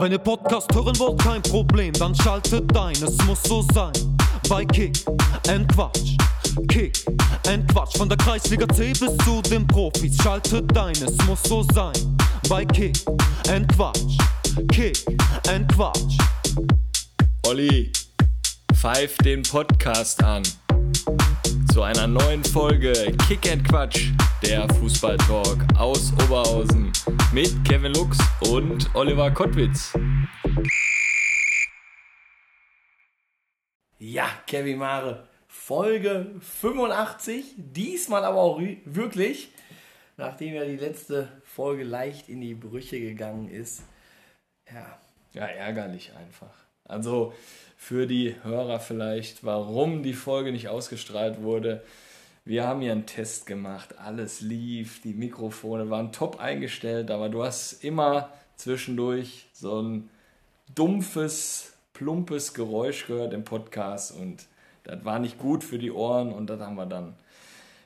Wenn ihr Podcast hören wollt, kein Problem, dann schaltet ein, es muss so sein. Bei Kick and Quatsch, Kick and Quatsch, von der Kreisliga C bis zu den Profis, schaltet ein, es muss so sein. Bei Kick and Quatsch, Kick and Quatsch. Olli, pfeif den Podcast an. Zu einer neuen Folge Kick and Quatsch, der Fußballtalk aus Oberhausen mit Kevin Lux und Oliver Kottwitz. Ja, Kevin Mare, Folge 85, diesmal aber auch wirklich, nachdem ja die letzte Folge leicht in die Brüche gegangen ist. Ja. Ja, ärgerlich einfach. Also für die Hörer vielleicht, warum die Folge nicht ausgestrahlt wurde. Wir haben hier einen Test gemacht, alles lief, die Mikrofone waren top eingestellt, aber du hast immer zwischendurch so ein dumpfes, plumpes Geräusch gehört im Podcast und das war nicht gut für die Ohren und das haben wir dann,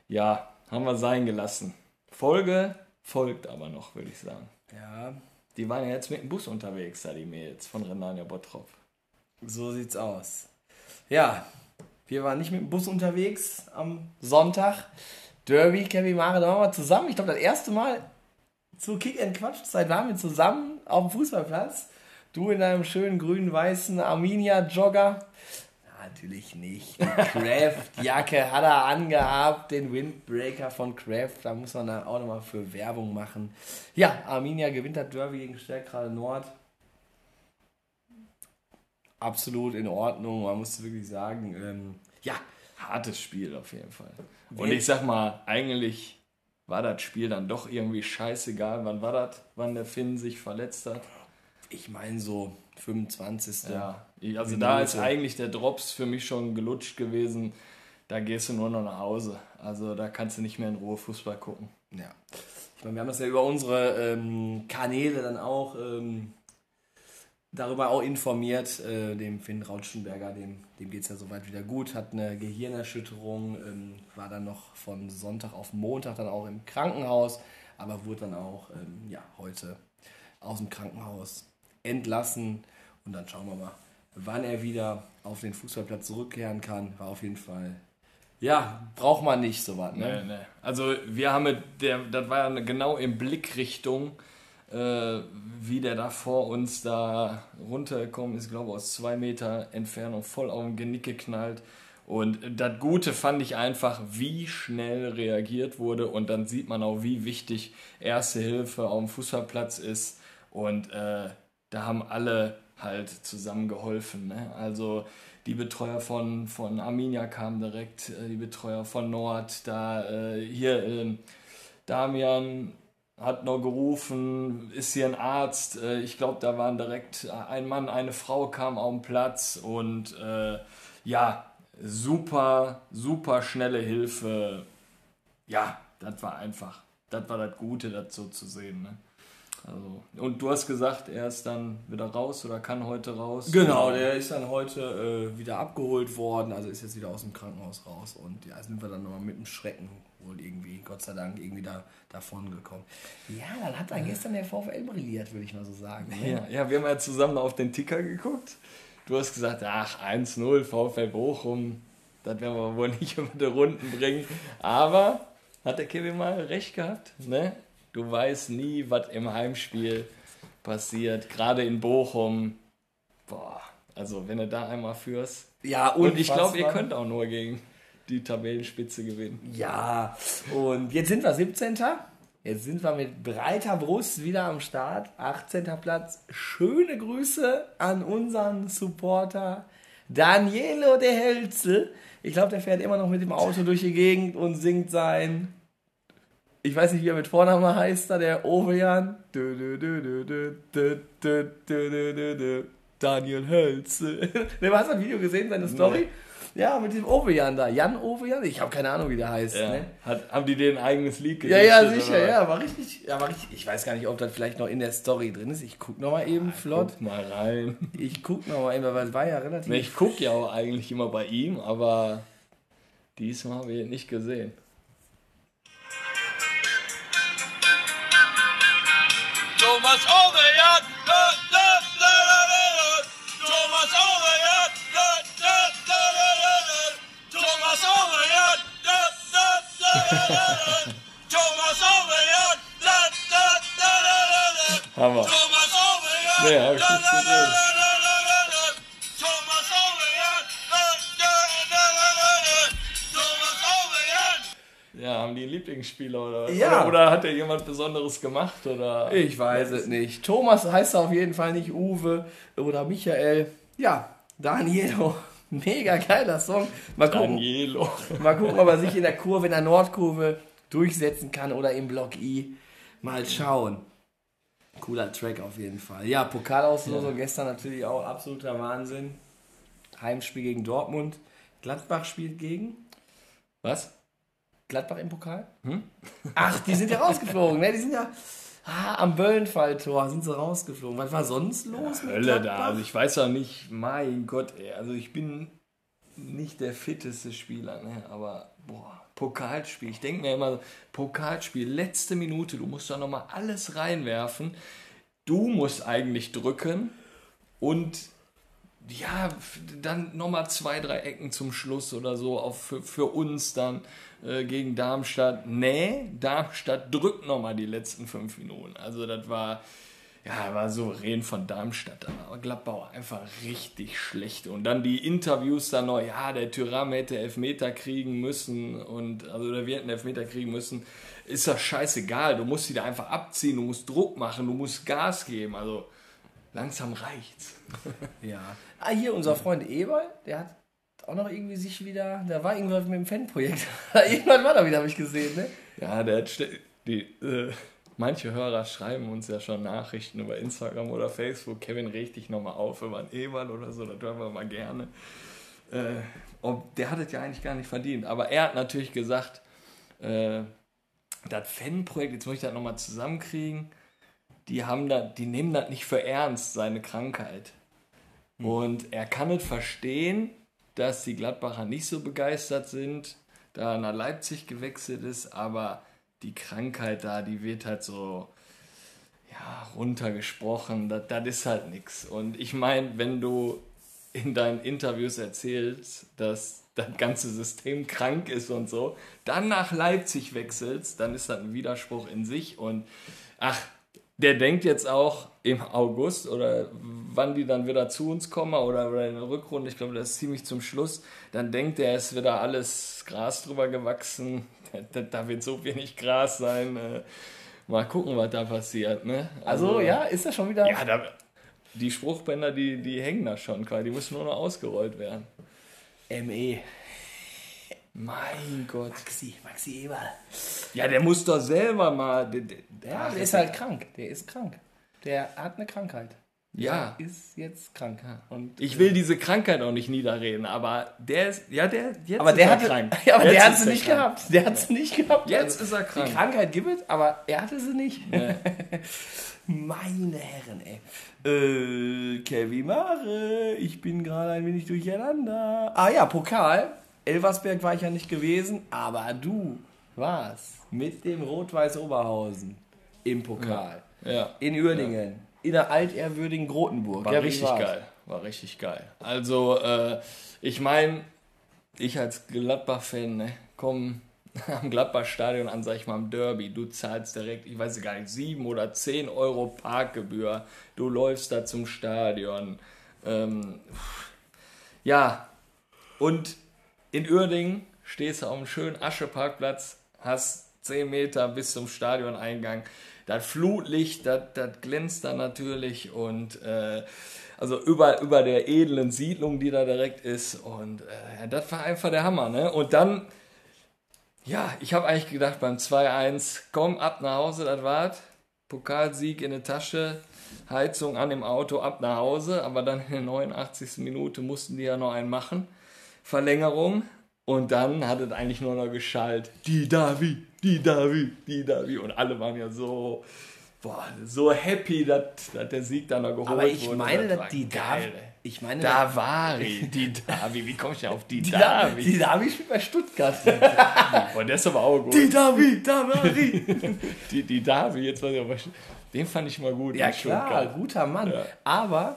ja, haben wir sein gelassen. Folge folgt aber noch, würde ich sagen. Ja. Die waren ja jetzt mit dem Bus unterwegs, da die Mails von Renania Bottrop. So sieht's aus. Ja, wir waren nicht mit dem Bus unterwegs am Sonntag. Derby, Kevin Mare, da waren wir zusammen. Ich glaube, das erste Mal zu Kick and Quatsch Zeit waren wir zusammen auf dem Fußballplatz. Du in deinem schönen grünen weißen Arminia Jogger. Natürlich nicht. Die Craft-Jacke hat er angehabt, den Windbreaker von Craft. Da muss man dann auch nochmal für Werbung machen. Ja, Arminia gewinnt das Derby gegen Stärkrade Nord absolut in Ordnung. Man muss wirklich sagen, ähm, ja, hartes Spiel auf jeden Fall. Und ich sag mal, eigentlich war das Spiel dann doch irgendwie scheißegal. Wann war das, wann der Finn sich verletzt hat? Ich meine so 25. Ja, also Minute. da ist eigentlich der Drops für mich schon gelutscht gewesen. Da gehst du nur noch nach Hause. Also da kannst du nicht mehr in Ruhe Fußball gucken. Ja. Ich meine, wir haben das ja über unsere ähm, Kanäle dann auch ähm, darüber auch informiert, äh, dem Finn Rautschenberger, dem, dem geht es ja soweit wieder gut, hat eine Gehirnerschütterung, ähm, war dann noch von Sonntag auf Montag dann auch im Krankenhaus, aber wurde dann auch ähm, ja, heute aus dem Krankenhaus entlassen und dann schauen wir mal, wann er wieder auf den Fußballplatz zurückkehren kann. War auf jeden Fall ja, braucht man nicht so was. Ne? Nee, nee. Also wir haben, der, das war ja genau in Blickrichtung äh, wie der da vor uns da runtergekommen ist, glaube ich, aus zwei Meter Entfernung voll auf den Genick geknallt. Und das Gute fand ich einfach, wie schnell reagiert wurde und dann sieht man auch, wie wichtig Erste Hilfe auf dem Fußballplatz ist. Und äh, da haben alle halt zusammen geholfen. Ne? Also die Betreuer von, von Arminia kamen direkt, äh, die Betreuer von Nord, da äh, hier äh, Damian hat noch gerufen, ist hier ein Arzt. Äh, ich glaube, da waren direkt ein Mann, eine Frau kam auf den Platz und äh, ja, super, super schnelle Hilfe. Ja, das war einfach, das war das Gute, das so zu sehen. Ne? Also, und du hast gesagt, er ist dann wieder raus oder kann heute raus? Genau, der ist dann heute äh, wieder abgeholt worden, also ist jetzt wieder aus dem Krankenhaus raus und ja, sind wir dann nochmal mit dem Schrecken wohl irgendwie, Gott sei Dank, irgendwie da davon gekommen. Ja, dann hat dann gestern der VfL brilliert, würde ich mal so sagen. Ne? Ja, ja, wir haben ja zusammen auf den Ticker geguckt. Du hast gesagt, ach, 1-0 VfL Bochum, das werden wir wohl nicht über die Runden bringen. Aber hat der Kevin mal recht gehabt, ne? Du weißt nie, was im Heimspiel passiert, gerade in Bochum. Boah, also wenn du da einmal führst. Ja, und ich glaube, ihr könnt auch nur gegen die Tabellenspitze gewinnen. Ja, und jetzt sind wir 17. Jetzt sind wir mit breiter Brust wieder am Start. 18. Platz. Schöne Grüße an unseren Supporter Danielo de Helzel. Ich glaube, der fährt immer noch mit dem Auto durch die Gegend und singt sein. Ich weiß nicht, wie er mit Vornamen heißt, da der Ovejan. Daniel Hölzel. Du hast du ein Video gesehen, seine Story? Nee. Ja, mit dem Ovejan da. Jan Ovejan? Ich habe keine Ahnung, wie der heißt. Ja. Ne? Hat, haben die denen ein eigenes Lied Ja, ja, sicher. Ja, war richtig, ja, war richtig. Ich weiß gar nicht, ob das vielleicht noch in der Story drin ist. Ich guck noch mal eben ja, flott. Guck mal rein. Ich guck noch mal eben, weil es war ja relativ... Ich guck ja auch eigentlich immer bei ihm, aber diesmal habe ich ihn nicht gesehen. Thomas Oveyard, the, the, the, Thomas Oveyard, the, the, the, Thomas Oveyard, the, the, the, Thomas Oveyard, the, the, the, Thomas the, Ja, haben die einen Lieblingsspieler oder? Ja. Oder, oder hat er jemand Besonderes gemacht? Oder? Ich weiß es nicht. Thomas heißt er auf jeden Fall nicht Uwe oder Michael. Ja, Danielo. Mega geiler Song. Mal gucken, Danielo. mal gucken, ob er sich in der Kurve, in der Nordkurve durchsetzen kann oder im Block I. Mal schauen. Cooler Track auf jeden Fall. Ja, Pokalauslosung gestern natürlich auch absoluter Wahnsinn. Heimspiel gegen Dortmund. Gladbach spielt gegen Was? Gladbach im Pokal? Ach, die sind ja rausgeflogen, ne? Die sind ja ah, am Böllenfalltor sind sie rausgeflogen. Was war sonst los mit Hölle da. Gladbach? Also ich weiß auch nicht, mein Gott, ey. Also ich bin nicht der fitteste Spieler, ne? Aber boah, Pokalspiel. Ich denke mir immer, Pokalspiel, letzte Minute, du musst da nochmal alles reinwerfen. Du musst eigentlich drücken und ja, dann nochmal zwei, drei Ecken zum Schluss oder so, auch für, für uns dann äh, gegen Darmstadt. Nee, Darmstadt drückt nochmal die letzten fünf Minuten. Also das war, ja, war souverän von Darmstadt. Aber Gladbach war einfach richtig schlecht. Und dann die Interviews dann noch, ja, der Tyram hätte Elfmeter kriegen müssen und, also oder wir hätten Elfmeter kriegen müssen. Ist doch scheißegal. Du musst die da einfach abziehen, du musst Druck machen, du musst Gas geben. Also langsam reicht's. Ja. Ah, hier unser Freund Eberl, der hat auch noch irgendwie sich wieder, der war irgendwas mit dem Fanprojekt. Irgendwann war da wieder, habe ich gesehen, ne? Ja, der hat die, äh, manche Hörer schreiben uns ja schon Nachrichten über Instagram oder Facebook. Kevin regt dich nochmal auf über einen Ehemann oder so, das hören wir mal gerne. Äh, ob, der hat es ja eigentlich gar nicht verdient. Aber er hat natürlich gesagt, äh, das Fanprojekt, jetzt muss ich das nochmal zusammenkriegen, die haben da, die nehmen das nicht für ernst, seine Krankheit. Und er kann es verstehen, dass die Gladbacher nicht so begeistert sind, da er nach Leipzig gewechselt ist, aber die Krankheit da, die wird halt so ja, runtergesprochen, das, das ist halt nichts. Und ich meine, wenn du in deinen Interviews erzählst, dass das ganze System krank ist und so, dann nach Leipzig wechselst, dann ist das ein Widerspruch in sich und ach, der denkt jetzt auch im August oder wann die dann wieder zu uns kommen oder, oder in der Rückrunde, ich glaube, das ist ziemlich zum Schluss, dann denkt er, es ist wieder alles Gras drüber gewachsen, da, da wird so wenig Gras sein. Äh, mal gucken, was da passiert. Ne? Also, ja, ist das schon wieder. Ja, da, die Spruchbänder, die, die hängen da schon quasi, die müssen nur noch ausgerollt werden. ME. Mein Gott. Maxi, Maxi Eberl. Ja, der muss doch selber mal. Der, der, Ja, der ist halt krank. Der ist krank. Der hat eine Krankheit. Ja. Der ist jetzt krank. Und Ich will diese Krankheit auch nicht niederreden, aber der ist, ja, der, jetzt aber ist der er hatte, krank. Ja, aber Jetzt der hat sie nicht krank. gehabt. Der hat sie nicht gehabt. Jetzt Also, ist er krank. Die Krankheit gibt es, aber er hatte sie nicht. Nee. Meine Herren, ey. Äh, Kevin Mare, ich bin gerade ein wenig durcheinander. Ah ja, Pokal. Elversberg war ich ja nicht gewesen, aber du warst mit dem Rot-Weiß Oberhausen im Pokal. Ja. In Uerdingen. In der altehrwürdigen Grotenburg. War Ja, richtig war's? geil. War richtig geil. Also, äh, ich meine, ich als Gladbach-Fan, ne, komm am Gladbach-Stadion an, sag ich mal, am Derby. Du zahlst direkt, ich weiß gar nicht, 7 oder 10 Euro Parkgebühr. Du läufst da zum Stadion. Ähm, ja, und in Uerdingen stehst du auf einem schönen Ascheparkplatz, hast 10 Meter bis zum Stadioneingang. Das Flutlicht, das, das glänzt da natürlich und äh, also über, über der edlen Siedlung, die da direkt ist. Und äh, das war einfach der Hammer, ne? Und dann, ja, ich habe eigentlich gedacht beim 2-1, komm, ab nach Hause, das war's. Pokalsieg in der Tasche, Heizung an im Auto, ab nach Hause. Aber dann in der 89. Minute mussten die ja noch einen machen. Verlängerung. Und dann hat es eigentlich nur noch geschallt. Die Davi, die Davi, die Davi. Und alle waren ja so, boah, so happy, dass, dass der Sieg dann noch geholt Aber ich wurde. meine, Das dass die Davi. Ich meine, Davari, die Davi. Wie komme ich denn auf die, die Davi? Die Davi spielt bei Stuttgart. Boah, der ist aber auch gut. Die Davi, Davari. Die, die Davi, jetzt weiß ich aber, den fand ich mal gut. Ja klar, guter Mann. Ja. Aber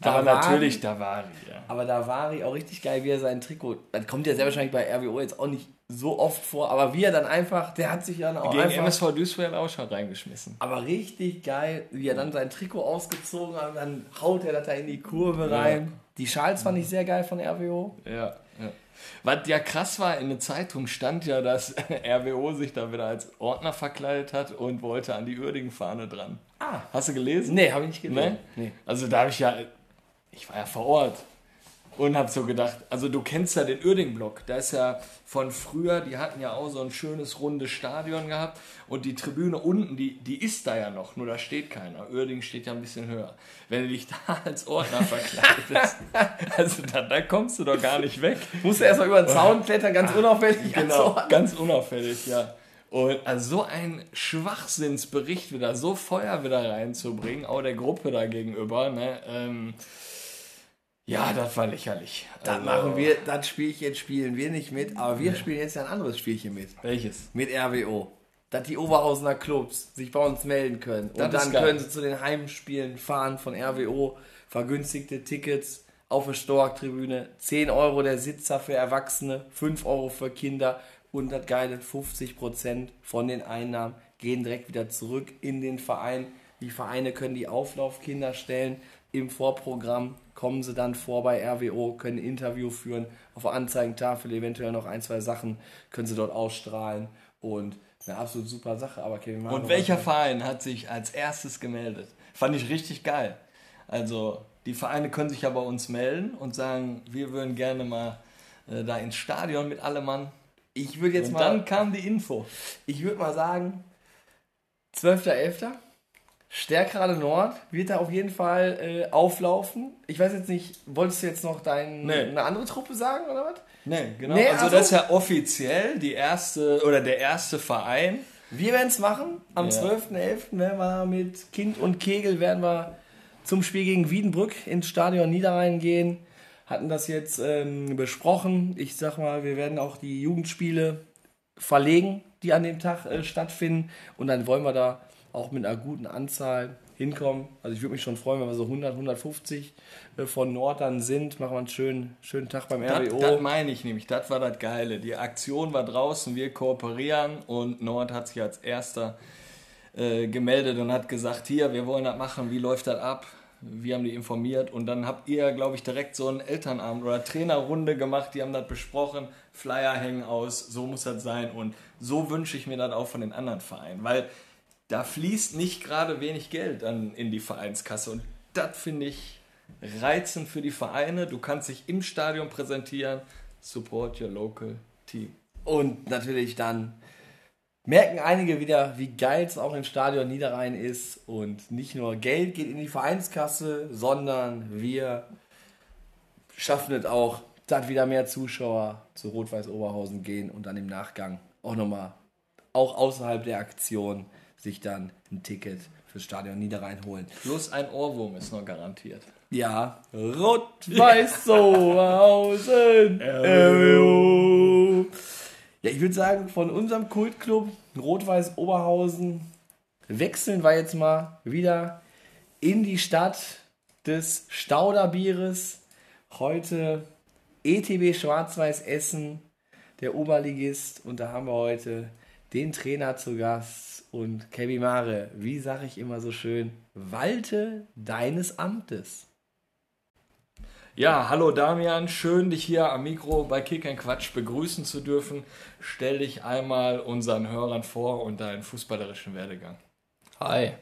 Aber war- natürlich Davari, ja. Aber da war ich auch richtig geil, wie er sein Trikot. Das kommt ja sehr wahrscheinlich bei RWO jetzt auch nicht so oft vor, aber wie er dann einfach, der hat sich dann auch Gegen einfach. MSV Duisburg auch schon reingeschmissen. Aber richtig geil, wie er dann sein Trikot ausgezogen hat und dann haut er das da in die Kurve rein. Die Schals fand ich sehr geil von RWO. Ja, ja. Was ja krass war, in der Zeitung stand ja, dass RWO sich da wieder als Ordner verkleidet hat und wollte an die Uerdingen-Fahne dran. Ah. Hast du gelesen? Nee, habe ich nicht gelesen. Ne? Also da habe ich ja, ich war ja vor Ort und habe so gedacht, also du kennst ja den Uerding-Block, da ist ja von früher, die hatten ja auch so ein schönes rundes Stadion gehabt und die Tribüne unten, die, die ist da ja noch, nur da steht keiner. Uerding steht ja ein bisschen höher. Wenn du dich da als Ordner verkleidest, also da, da kommst du doch gar nicht weg. Musst du erstmal über den Zaun klettern, ganz unauffällig. Genau, Also, ganz unauffällig, ja. Und also so ein Schwachsinnsbericht wieder, so Feuer wieder reinzubringen, auch der Gruppe da gegenüber, ne, ähm, ja, das war lächerlich. das Also, machen wir, das Spielchen spielen wir nicht mit, aber wir spielen jetzt ja ein anderes Spielchen mit. Welches? Mit RWO. Dass die Oberhausener Clubs sich bei uns melden können. Und Das ist dann können sie zu den Heimspielen fahren von RWO. Vergünstigte Tickets auf der Stork-Tribüne. 10 Euro der Sitzer für Erwachsene, 5 Euro für Kinder. Und das geile 50% von den Einnahmen gehen direkt wieder zurück in den Verein. Die Vereine können die Auflaufkinder stellen. Im Vorprogramm kommen sie dann vor bei RWO, können ein Interview führen, auf der Anzeigentafel eventuell noch ein, zwei Sachen können sie dort ausstrahlen und eine absolut super Sache. Aber Kevin Und welcher Verein hat sich als erstes gemeldet? Fand ich richtig geil. Also, die Vereine können sich ja bei uns melden und sagen, wir würden gerne mal äh, da ins Stadion mit allem Mann. Ich würde jetzt Und mal, dann kam die Info. ich würde mal sagen, 12.11. Stärkrade Nord wird da auf jeden Fall äh, auflaufen. Ich weiß jetzt nicht, wolltest du jetzt noch dein, Nee. eine andere Truppe sagen oder was? Nee, genau. Nee, also also- das ist ja offiziell die erste oder der erste Verein. Wir werden es machen. Am Ja. 12.11. werden wir mit Kind und Kegel werden wir zum Spiel gegen Wiedenbrück ins Stadion Niederrhein gehen. Hatten das jetzt ähm, besprochen. Ich sag mal, wir werden auch die Jugendspiele verlegen, die an dem Tag äh, stattfinden. Und dann wollen wir da auch mit einer guten Anzahl hinkommen. Also ich würde mich schon freuen, wenn wir so 100, 150 äh, von Nord dann sind. Machen wir einen schönen, schönen Tag beim RWO. das meine ich nämlich, das war das Geile. Die Aktion war draußen, wir kooperieren und Nord hat sich als erster äh, gemeldet und hat gesagt, hier, wir wollen das machen, wie läuft das ab? Wir haben die informiert und dann habt ihr, glaube ich, direkt so einen Elternabend oder Trainerrunde gemacht, die haben das besprochen, Flyer hängen aus, so muss das sein und so wünsche ich mir das auch von den anderen Vereinen, weil da fließt nicht gerade wenig Geld an, in die Vereinskasse und das finde ich reizend für die Vereine. Du kannst dich im Stadion präsentieren, support your local team. Und natürlich dann merken einige wieder, wie geil es auch im Stadion Niederrhein ist. Und nicht nur Geld geht in die Vereinskasse, sondern wir schaffen es auch, dass wieder mehr Zuschauer zu Rot-Weiß Oberhausen gehen und dann im Nachgang auch nochmal, auch außerhalb der Aktion, sich dann ein Ticket fürs Stadion Niederrhein holen. Plus ein Ohrwurm ist noch garantiert. Ja, Rot-Weiß Oberhausen. RWO. Ja, ich würde sagen, von unserem Kultclub Rot-Weiß Oberhausen wechseln wir jetzt mal wieder in die Stadt des Stauderbieres. Heute ETB Schwarz-Weiß Essen, der Oberligist. Und da haben wir heute den Trainer zu Gast. Und Kevin Mare, wie sage ich immer so schön, walte deines Amtes. Ja, hallo Damian, schön dich hier am Mikro bei Kick and Quatsch begrüßen zu dürfen. Stell dich einmal unseren Hörern vor und deinen fußballerischen Werdegang. Hi.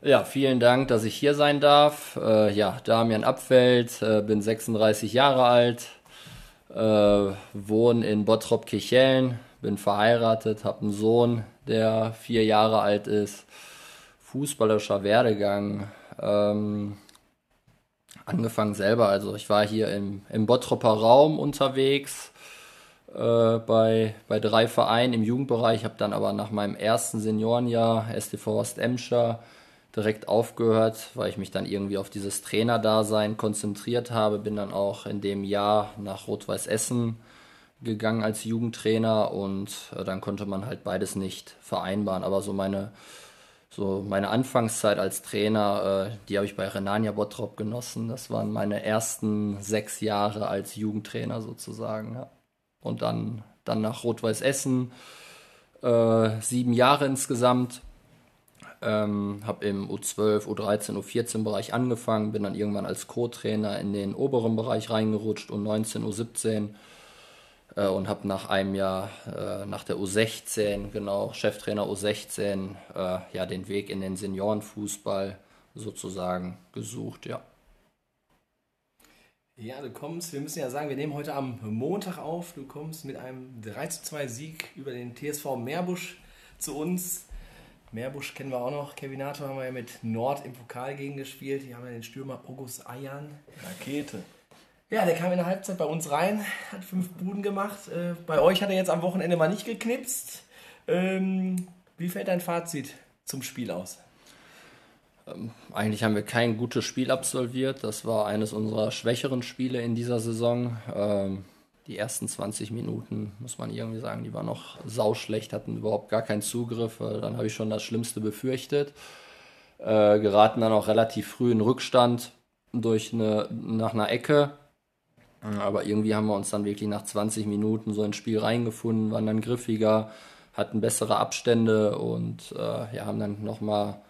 Ja, vielen Dank, dass ich hier sein darf. Äh, ja, Damian Abfeld, äh, bin 36 Jahre alt, äh, wohne in Bottrop-Kirchhellen, bin verheiratet, habe einen Sohn, der vier Jahre alt ist. Fußballerischer Werdegang. Ähm, angefangen selber, also ich war hier im, im Bottropper Raum unterwegs äh, bei, bei drei Vereinen im Jugendbereich, habe dann aber nach meinem ersten Seniorenjahr STV Ostemscher direkt aufgehört, weil ich mich dann irgendwie auf dieses Trainerdasein konzentriert habe, bin dann auch in dem Jahr nach Rot-Weiß Essen gegangen als Jugendtrainer und äh, dann konnte man halt beides nicht vereinbaren, aber so meine so meine Anfangszeit als Trainer, äh, die habe ich bei Renania Bottrop genossen. Das waren meine ersten sechs Jahre als Jugendtrainer sozusagen. Ja. Und dann, dann nach Rot-Weiß Essen, äh, sieben Jahre insgesamt. Ähm, habe im U12, U13, U14 Bereich angefangen, bin dann irgendwann als Co-Trainer in den oberen Bereich reingerutscht, U19, U17 äh, und habe nach einem Jahr, äh, nach der U16, genau, Cheftrainer U16, äh, ja, den Weg in den Seniorenfußball sozusagen gesucht, ja. Ja, du kommst, wir müssen ja sagen, wir nehmen heute am Montag auf. Du kommst mit einem 3 zu 2 Sieg über den TSV Meerbusch zu uns. Meerbusch kennen wir auch noch. Kevinator haben wir ja mit Nord im Pokal gegen gespielt. Die haben ja den Stürmer August Ayan. Rakete. Ja, der kam in der Halbzeit bei uns rein, hat fünf Buden gemacht. Äh, bei euch hat er jetzt am Wochenende mal nicht geknipst. Ähm, wie fällt dein Fazit zum Spiel aus? Eigentlich haben wir kein gutes Spiel absolviert. Das war eines unserer schwächeren Spiele in dieser Saison. Ähm, die ersten 20 Minuten, muss man irgendwie sagen, die waren noch sauschlecht, hatten überhaupt gar keinen Zugriff. Äh, Dann habe ich schon das Schlimmste befürchtet. Äh, geraten dann auch relativ früh in Rückstand durch eine, nach einer Ecke. Aber irgendwie haben wir uns dann wirklich nach 20 Minuten so ins Spiel reingefunden, waren dann griffiger, hatten bessere Abstände und äh, ja, haben dann nochmal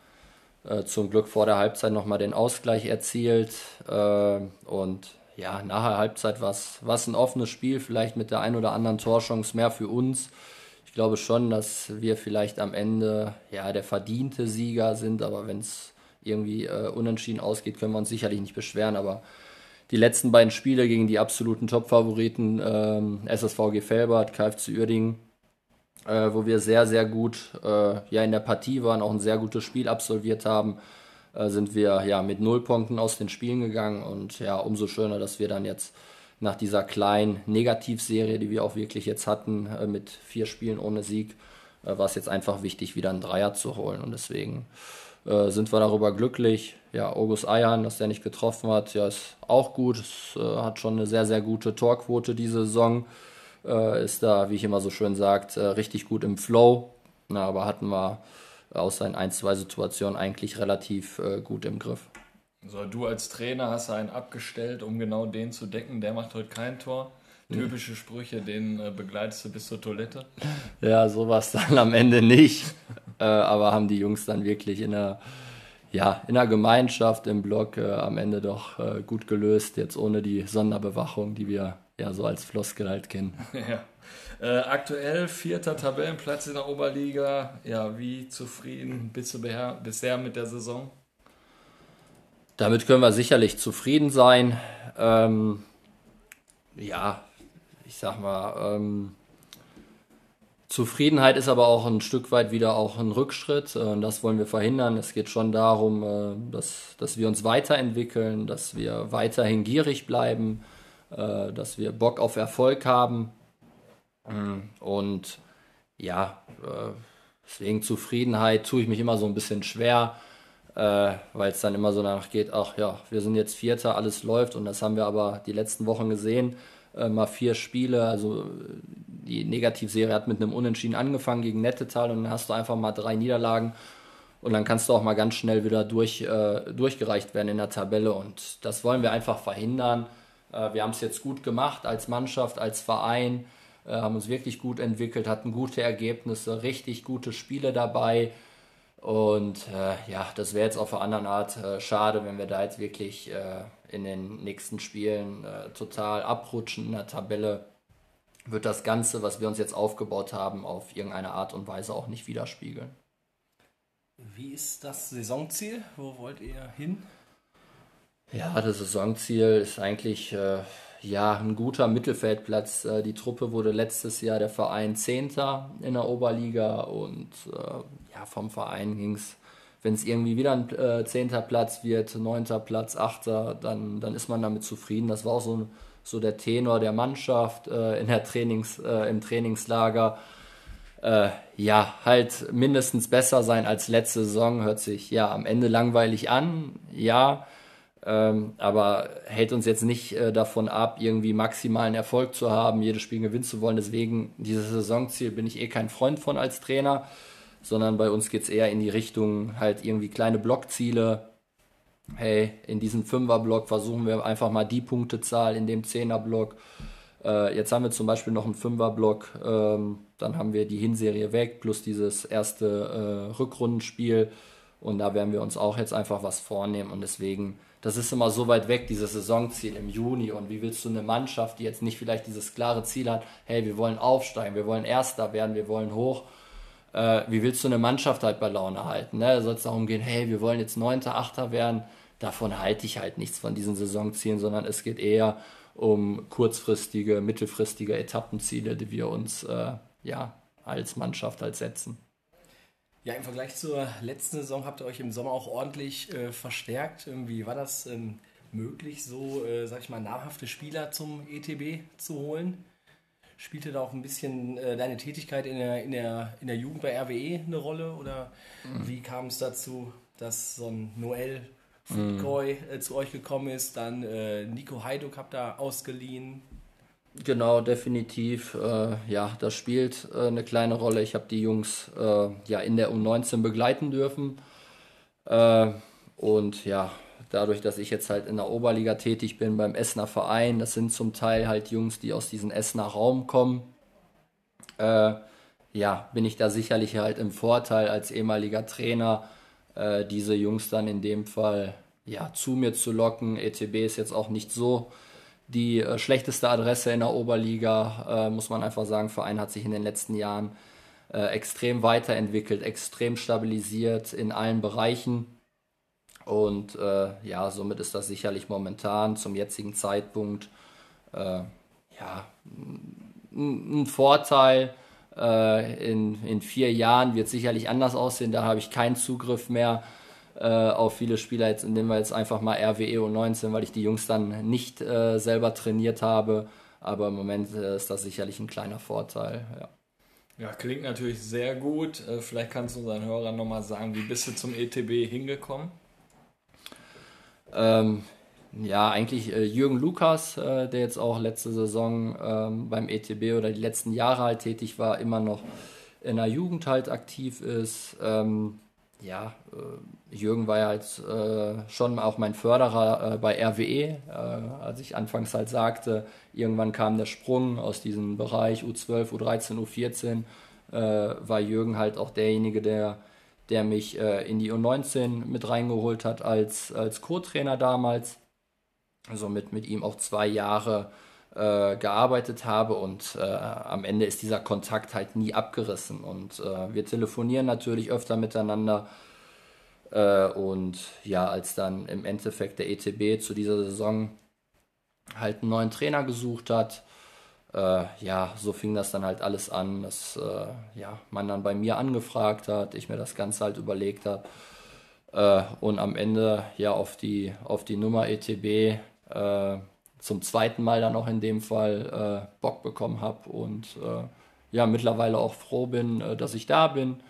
äh, zum Glück vor der Halbzeit nochmal den Ausgleich erzielt. Äh, und ja, nach der Halbzeit war es ein offenes Spiel, vielleicht mit der ein oder anderen Torchance mehr für uns. Ich glaube schon, dass wir vielleicht am Ende ja der verdiente Sieger sind, aber wenn es irgendwie äh, unentschieden ausgeht, können wir uns sicherlich nicht beschweren. Aber die letzten beiden Spiele gegen die absoluten Top-Favoriten, ähm, SSVG Felbert, KFC Uerdingen, äh, wo wir sehr, sehr gut äh, ja, in der Partie waren, auch ein sehr gutes Spiel absolviert haben, äh, sind wir ja mit null Punkten aus den Spielen gegangen und ja, umso schöner, dass wir dann jetzt nach dieser kleinen Negativserie, die wir auch wirklich jetzt hatten, äh, mit vier Spielen ohne Sieg, äh, war es jetzt einfach wichtig, wieder einen Dreier zu holen und deswegen äh, sind wir darüber glücklich. Ja, August Ayan, dass der nicht getroffen hat, ja, ist auch gut. Es äh, hat schon eine sehr, sehr gute Torquote diese Saison. Äh, ist da, wie ich immer so schön sagt, äh, richtig gut im Flow. Na, aber hatten wir aus seinen ein, zwei Situationen eigentlich relativ äh, gut im Griff. So, du als Trainer hast einen abgestellt, um genau den zu decken. Der macht heute kein Tor. Typische Sprüche, den äh, begleitest du bis zur Toilette. Ja, sowas dann am Ende nicht. äh, aber haben die Jungs dann wirklich in der, ja, in der Gemeinschaft im Block äh, am Ende doch äh, gut gelöst, jetzt ohne die Sonderbewachung, die wir ja so als Floskel halt kennen. ja. Äh, aktuell vierter Tabellenplatz in der Oberliga. Ja, wie zufrieden bist du bisher mit der Saison? Damit können wir sicherlich zufrieden sein. Ähm, ja, sag mal, ähm, Zufriedenheit ist aber auch ein Stück weit wieder auch ein Rückschritt äh, und das wollen wir verhindern. Es geht schon darum, äh, dass, dass wir uns weiterentwickeln, dass wir weiterhin gierig bleiben, äh, dass wir Bock auf Erfolg haben Mm, und ja, deswegen Zufriedenheit tue ich mich immer so ein bisschen schwer, weil es dann immer so danach geht, ach ja, wir sind jetzt Vierter, alles läuft und das haben wir aber die letzten Wochen gesehen. Äh, mal vier Spiele, also die Negativserie hat mit einem Unentschieden angefangen gegen Nettetal und dann hast du einfach mal drei Niederlagen und dann kannst du auch mal ganz schnell wieder durch, äh, durchgereicht werden in der Tabelle und das wollen wir einfach verhindern. Äh, wir haben es jetzt gut gemacht als Mannschaft, als Verein, äh, haben uns wirklich gut entwickelt, hatten gute Ergebnisse, richtig gute Spiele dabei. Und äh, ja, das wäre jetzt auf der anderen Art äh, schade, wenn wir da jetzt wirklich äh, in den nächsten Spielen äh, total abrutschen in der Tabelle. Wird das Ganze, was wir uns jetzt aufgebaut haben, auf irgendeine Art und Weise auch nicht widerspiegeln. Wie ist das Saisonziel? Wo wollt ihr hin? Ja, das Saisonziel ist eigentlich äh, ja ein guter Mittelfeldplatz. Äh, die Truppe wurde letztes Jahr der Verein Zehnter in der Oberliga und äh, ja, vom Verein ging es, wenn es irgendwie wieder ein äh, zehnter Platz wird, neunter Platz, achter, dann, dann ist man damit zufrieden. Das war auch so, so der Tenor der Mannschaft äh, in der Trainings, äh, im Trainingslager. Äh, ja, halt mindestens besser sein als letzte Saison, hört sich ja am Ende langweilig an, ja, ähm, aber hält uns jetzt nicht äh, davon ab, irgendwie maximalen Erfolg zu haben, jedes Spiel gewinnen zu wollen. Deswegen, dieses Saisonziel bin ich eh kein Freund von als Trainer, sondern bei uns geht es eher in die Richtung halt irgendwie kleine Blockziele. Hey, in diesem Fünfer-Block versuchen wir einfach mal die Punktezahl in dem Zehner-Block. Äh, jetzt haben wir zum Beispiel noch einen Fünfer-Block, ähm, dann haben wir die Hinserie weg, plus dieses erste äh, Rückrundenspiel. Und da werden wir uns auch jetzt einfach was vornehmen. Und deswegen, das ist immer so weit weg, dieses Saisonziel im Juni. Und wie willst du eine Mannschaft, die jetzt nicht vielleicht dieses klare Ziel hat, hey, wir wollen aufsteigen, wir wollen Erster werden, wir wollen hoch, äh, wie willst du eine Mannschaft halt bei Laune halten? Ne? Da soll es darum gehen, hey, wir wollen jetzt Neunter, Achter werden. Davon halte ich halt nichts von diesen Saisonzielen, sondern es geht eher um kurzfristige, mittelfristige Etappenziele, die wir uns äh, ja als Mannschaft halt setzen. Ja, im Vergleich zur letzten Saison habt ihr euch im Sommer auch ordentlich äh, verstärkt. Wie war das ähm, möglich, so, äh, sag ich mal, namhafte Spieler zum ETB zu holen? Spielte da auch ein bisschen äh, deine Tätigkeit in der, in, der, in der Jugend bei RWE eine Rolle? Oder mhm. wie kam es dazu, dass so ein Noel Foodcoy mhm. zu euch gekommen ist? Dann äh, Nico Heiduk habt ihr ausgeliehen. Genau, definitiv. Äh, ja, das spielt äh, eine kleine Rolle. Ich habe die Jungs äh, ja in der U19 begleiten dürfen. Äh, und ja, dadurch, dass ich jetzt halt in der Oberliga tätig bin beim Essener Verein, das sind zum Teil halt Jungs, die aus diesem Essener Raum kommen. Äh, ja, bin ich da sicherlich halt im Vorteil als ehemaliger Trainer, äh, diese Jungs dann in dem Fall ja zu mir zu locken. ETB ist jetzt auch nicht so die äh, schlechteste Adresse in der Oberliga, äh, muss man einfach sagen. Verein hat sich in den letzten Jahren äh, extrem weiterentwickelt, extrem stabilisiert in allen Bereichen. Und äh, ja, somit ist das sicherlich momentan zum jetzigen Zeitpunkt äh, ja, ein, Vorteil. Äh, in, in vier Jahren wird sicherlich anders aussehen, da habe ich keinen Zugriff mehr äh, auf viele Spieler. Jetzt nehmen wir jetzt einfach mal RWE U19, weil ich die Jungs dann nicht äh, selber trainiert habe. Aber im Moment äh, ist das sicherlich ein kleiner Vorteil. Ja. Ja, klingt natürlich sehr gut. Vielleicht kannst du unseren Hörern nochmal sagen, wie bist du zum ETB hingekommen? Ähm, ja, eigentlich äh, Jürgen Lukas, äh, der jetzt auch letzte Saison ähm, beim ETB oder die letzten Jahre halt tätig war, immer noch in der Jugend halt aktiv ist. Ähm, ja, äh, Jürgen war ja halt schon auch mein Förderer äh, bei RWE, äh, als ich anfangs halt sagte, irgendwann kam der Sprung aus diesem Bereich U12, U13, U14, war Jürgen halt auch derjenige, der, der mich äh, in die U19 mit reingeholt hat als, als Co-Trainer damals. Also mit, mit ihm auch zwei Jahre äh, gearbeitet habe und äh, am Ende ist dieser Kontakt halt nie abgerissen und äh, wir telefonieren natürlich öfter miteinander äh, und ja, als dann im Endeffekt der ETB zu dieser Saison halt einen neuen Trainer gesucht hat, äh, ja, so fing das dann halt alles an, dass äh, ja, man dann bei mir angefragt hat, ich mir das Ganze halt überlegt habe und am Ende ja auf die, auf die Nummer ETB zum zweiten Mal dann auch in dem Fall äh, Bock bekommen habe und äh, ja, mittlerweile auch froh bin, äh, dass ich da bin.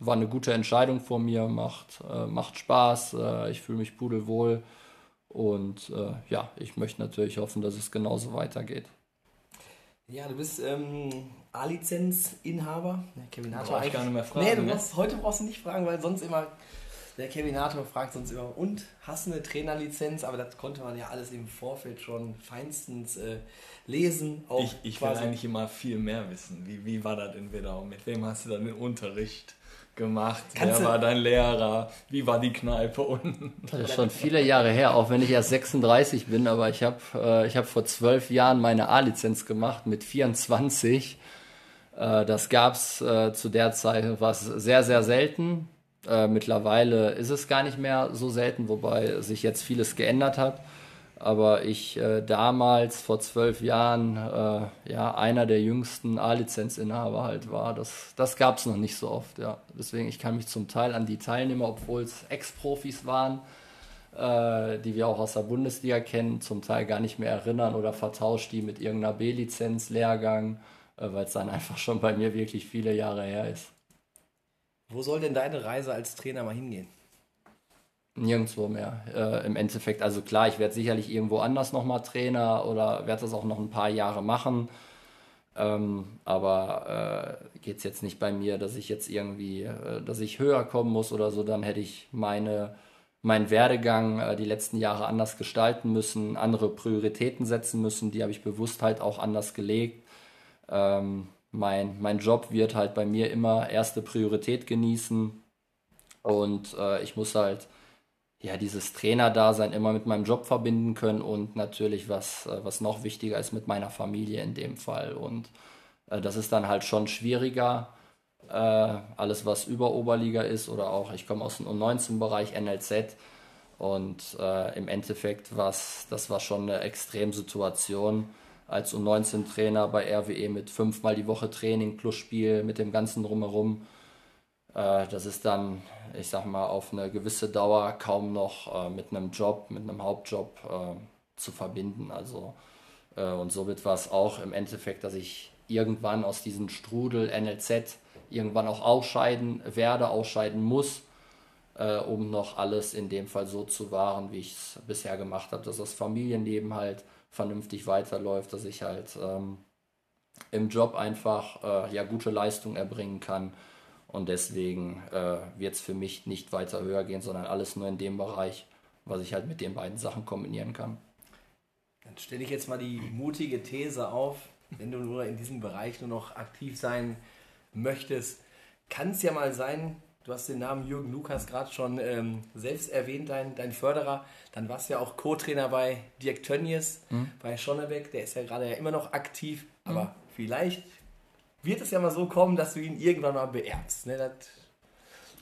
War eine gute Entscheidung von mir, macht, äh, macht Spaß, äh, ich fühle mich pudelwohl und äh, ja, ich möchte natürlich hoffen, dass es genauso weitergeht. Ja, du bist ähm, A-Lizenz-Inhaber. Kevin Brauch ich gar nicht mehr fragen. Nee, du ne? brauchst, heute brauchst du nicht fragen, weil sonst immer der Kevinator fragt uns immer, und hast du eine Trainerlizenz? Aber das konnte man ja alles im Vorfeld schon feinstens äh, lesen. ich ich will eigentlich immer viel mehr wissen. Wie, wie war das in Wedau? Mit wem hast du dann den Unterricht gemacht? Kannst Wer war dein Lehrer? Wie war die Kneipe unten? Das ist schon viele Jahre her, auch wenn ich erst 36 bin. Aber ich habe äh, hab vor zwölf Jahren meine A-Lizenz gemacht mit 24. Äh, das gab es äh, zu der Zeit, war sehr, sehr selten. Äh, mittlerweile ist es gar nicht mehr so selten, wobei sich jetzt vieles geändert hat. Aber ich äh, damals, vor zwölf Jahren, äh, ja, einer der jüngsten A-Lizenzinhaber halt war. Das, das gab es noch nicht so oft, ja. Deswegen, ich kann mich zum Teil an die Teilnehmer, obwohl es Ex-Profis waren, äh, die wir auch aus der Bundesliga kennen, zum Teil gar nicht mehr erinnern oder vertauscht die mit irgendeiner B-Lizenz, Lehrgang, äh, weil es dann einfach schon bei mir wirklich viele Jahre her ist. Wo soll denn deine Reise als Trainer mal hingehen? Nirgendwo mehr. Äh, Im Endeffekt, also klar, ich werde sicherlich irgendwo anders nochmal Trainer oder werde das auch noch ein paar Jahre machen. Ähm, aber äh, geht es jetzt nicht bei mir, dass ich jetzt irgendwie, äh, dass ich höher kommen muss oder so, dann hätte ich meine, meinen Werdegang äh, die letzten Jahre anders gestalten müssen, andere Prioritäten setzen müssen, die habe ich bewusst halt auch anders gelegt. Ähm, mein, mein Job wird halt bei mir immer erste Priorität genießen. Und äh, ich muss halt ja dieses Trainerdasein immer mit meinem Job verbinden können und natürlich was, äh, was noch wichtiger ist mit meiner Familie in dem Fall. Und äh, das ist dann halt schon schwieriger. Äh, alles was über Oberliga ist oder auch ich komme aus dem U19-Bereich NLZ und äh, im Endeffekt was das war schon eine Extremsituation als U19-Trainer bei RWE mit fünfmal die Woche Training plus Spiel mit dem ganzen drumherum. Äh, das ist dann, ich sag mal, auf eine gewisse Dauer kaum noch äh, mit einem Job, mit einem Hauptjob äh, zu verbinden. Also, und somit war es auch im Endeffekt, dass ich irgendwann aus diesem Strudel NLZ irgendwann auch ausscheiden werde, ausscheiden muss, um noch alles in dem Fall so zu wahren, wie ich es bisher gemacht habe, dass das Familienleben halt vernünftig weiterläuft, dass ich halt ähm, im Job einfach äh, ja gute Leistung erbringen kann. Und deswegen äh, wird es für mich nicht weiter höher gehen, sondern alles nur in dem Bereich, was ich halt mit den beiden Sachen kombinieren kann. Dann stelle ich jetzt mal die mutige These auf, wenn du nur in diesem Bereich nur noch aktiv sein möchtest, kann es ja mal sein, du hast den Namen Jürgen Lukas gerade schon ähm, selbst erwähnt, dein, dein Förderer, dann warst du ja auch Co-Trainer bei Dirk Tönnies, bei Schonnebeck, der ist ja gerade ja immer noch aktiv, aber vielleicht wird es ja mal so kommen, dass du ihn irgendwann mal beerbst. Ne? Das,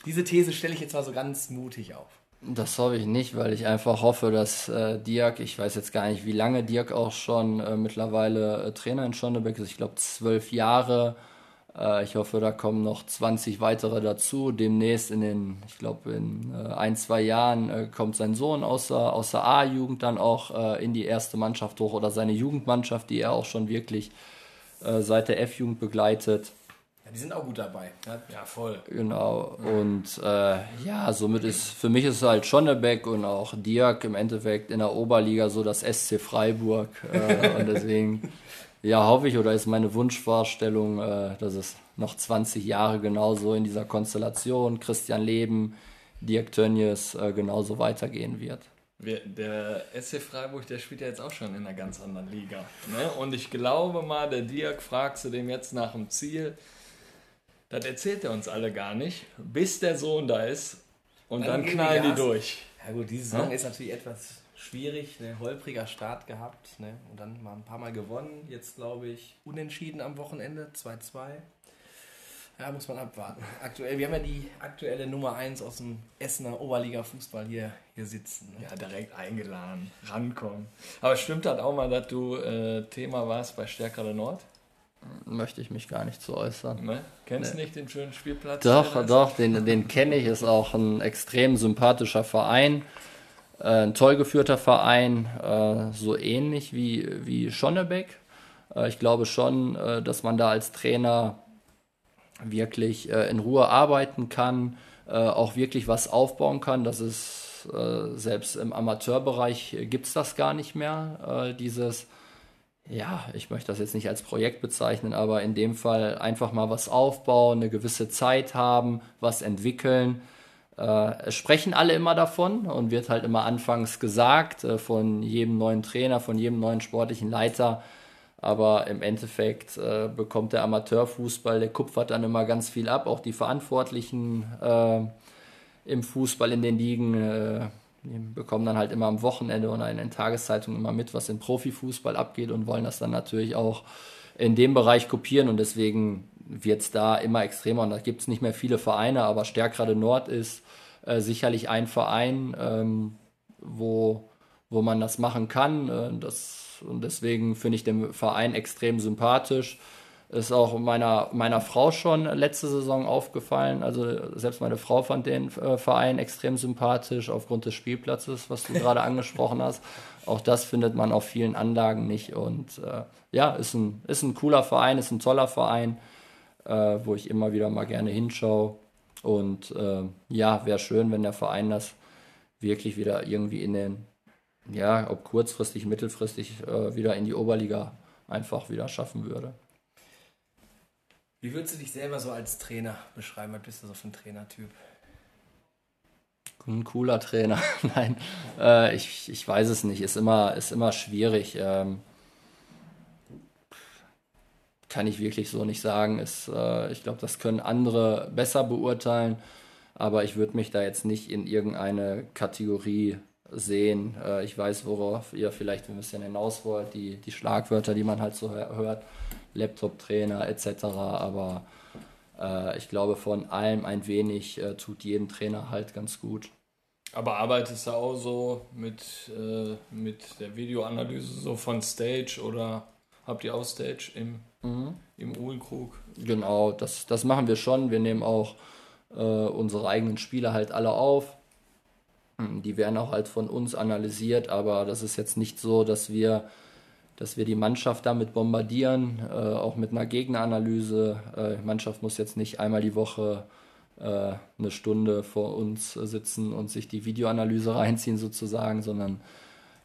diese These stelle ich jetzt mal so ganz mutig auf. Das hoffe ich nicht, weil ich einfach hoffe, dass äh, Dirk, ich weiß jetzt gar nicht, wie lange Dirk auch schon äh, mittlerweile äh, Trainer in Schonnebeck ist, ich glaube zwölf Jahre. Äh, ich hoffe, da kommen noch 20 weitere dazu. Demnächst in den, ich glaube, in äh, ein, zwei Jahren äh, kommt sein Sohn aus der, aus der A-Jugend dann auch in die erste Mannschaft hoch oder seine Jugendmannschaft, die er auch schon wirklich seit der F-Jugend begleitet. Ja, die sind auch gut dabei. Ne? Ja, voll. Genau. Und äh, ja, somit ist für mich ist es halt Schonnebeck und auch Dirk im Endeffekt in der Oberliga so das SC Freiburg. Äh, und deswegen ja, hoffe ich oder ist meine Wunschvorstellung, äh, dass es noch 20 Jahre genauso in dieser Konstellation Christian Leben, Dirk Tönnies äh, genauso weitergehen wird. Wir, der SC Freiburg, der spielt ja jetzt auch schon in einer ganz anderen Liga. Ne? Und ich glaube mal, der Dirk fragst du dem jetzt nach dem Ziel. Das erzählt er uns alle gar nicht, bis der Sohn da ist. Und Dann dann, knallen die die durch. Ja gut, diese Saison ist natürlich etwas schwierig, ne? holpriger Start gehabt ne? und dann mal ein paar Mal gewonnen. Jetzt glaube ich unentschieden am Wochenende, 2-2. Ja, muss man abwarten. Aktuell, wir haben ja die aktuelle Nummer 1 aus dem Essener Oberliga-Fußball hier, hier sitzen. Ne? Ja, direkt eingeladen, rankommen. Aber stimmt das auch mal, dass du äh, Thema warst bei Stärkere Nord? Möchte ich mich gar nicht zu äußern. Ne? Kennst du nicht den schönen Spielplatz? Doch, ist? doch, den, den kenne ich, ist auch ein extrem sympathischer Verein, äh, ein toll geführter Verein, äh, so ähnlich wie, wie Schonnebeck. Äh, ich glaube schon, äh, dass man da als Trainer wirklich äh, in Ruhe arbeiten kann, äh, auch wirklich was aufbauen kann. Das ist äh, selbst im Amateurbereich gibt es das gar nicht mehr, äh, dieses ja, ich möchte das jetzt nicht als Projekt bezeichnen, aber in dem Fall einfach mal was aufbauen, eine gewisse Zeit haben, was entwickeln. Äh, es sprechen alle immer davon und wird halt immer anfangs gesagt äh, von jedem neuen Trainer, von jedem neuen sportlichen Leiter. Aber im Endeffekt äh, bekommt der Amateurfußball, der kupfert dann immer ganz viel ab. Auch die Verantwortlichen äh, im Fußball in den Ligen äh, die bekommen dann halt immer am Wochenende oder in den Tageszeitungen immer mit, was im Profifußball abgeht und wollen das dann natürlich auch in dem Bereich kopieren und deswegen wird es da immer extremer und da gibt es nicht mehr viele Vereine, aber Stärkrade Nord ist äh, sicherlich ein Verein, ähm, wo, wo man das machen kann. Äh, das, und deswegen finde ich den Verein extrem sympathisch. Ist auch meiner, meiner Frau schon letzte Saison aufgefallen. Also selbst meine Frau fand den äh, Verein extrem sympathisch aufgrund des Spielplatzes, was du gerade angesprochen hast. Auch das findet man auf vielen Anlagen nicht. Und äh, ja, ist ein, ist ein cooler Verein, ist ein toller Verein, äh, wo ich immer wieder mal gerne hinschaue. Und äh, ja, wäre schön, wenn der Verein das wirklich wieder irgendwie in den, ja, ob kurzfristig, mittelfristig, äh, wieder in die Oberliga einfach wieder schaffen würde. Wie würdest du dich selber so als Trainer beschreiben? Was bist du so für ein Trainertyp? Ein cooler Trainer. Nein, äh, ich, ich weiß es nicht. Ist immer, ist immer schwierig. Ähm, kann ich wirklich so nicht sagen. Ist, äh, ich glaube, das können andere besser beurteilen. Aber ich würde mich da jetzt nicht in irgendeine Kategorie sehen. Äh, ich weiß, worauf ihr vielleicht ein bisschen hinaus wollt. Die, die Schlagwörter, die man halt so hört. Laptop-Trainer etc. Aber äh, ich glaube, von allem ein wenig äh, tut jedem Trainer halt ganz gut. Aber arbeitest du auch so mit, äh, mit der Videoanalyse so von Stage oder habt ihr auch Stage im, mhm. im Uhlenkrug? Genau, das, das machen wir schon. Wir nehmen auch äh, unsere eigenen Spiele halt alle auf. Hm, die werden auch halt von uns analysiert, aber das ist jetzt nicht so, dass wir, dass wir die Mannschaft damit bombardieren, äh, auch mit einer Gegneranalyse. Äh, die Mannschaft muss jetzt nicht einmal die Woche äh, eine Stunde vor uns sitzen und sich die Videoanalyse reinziehen sozusagen, sondern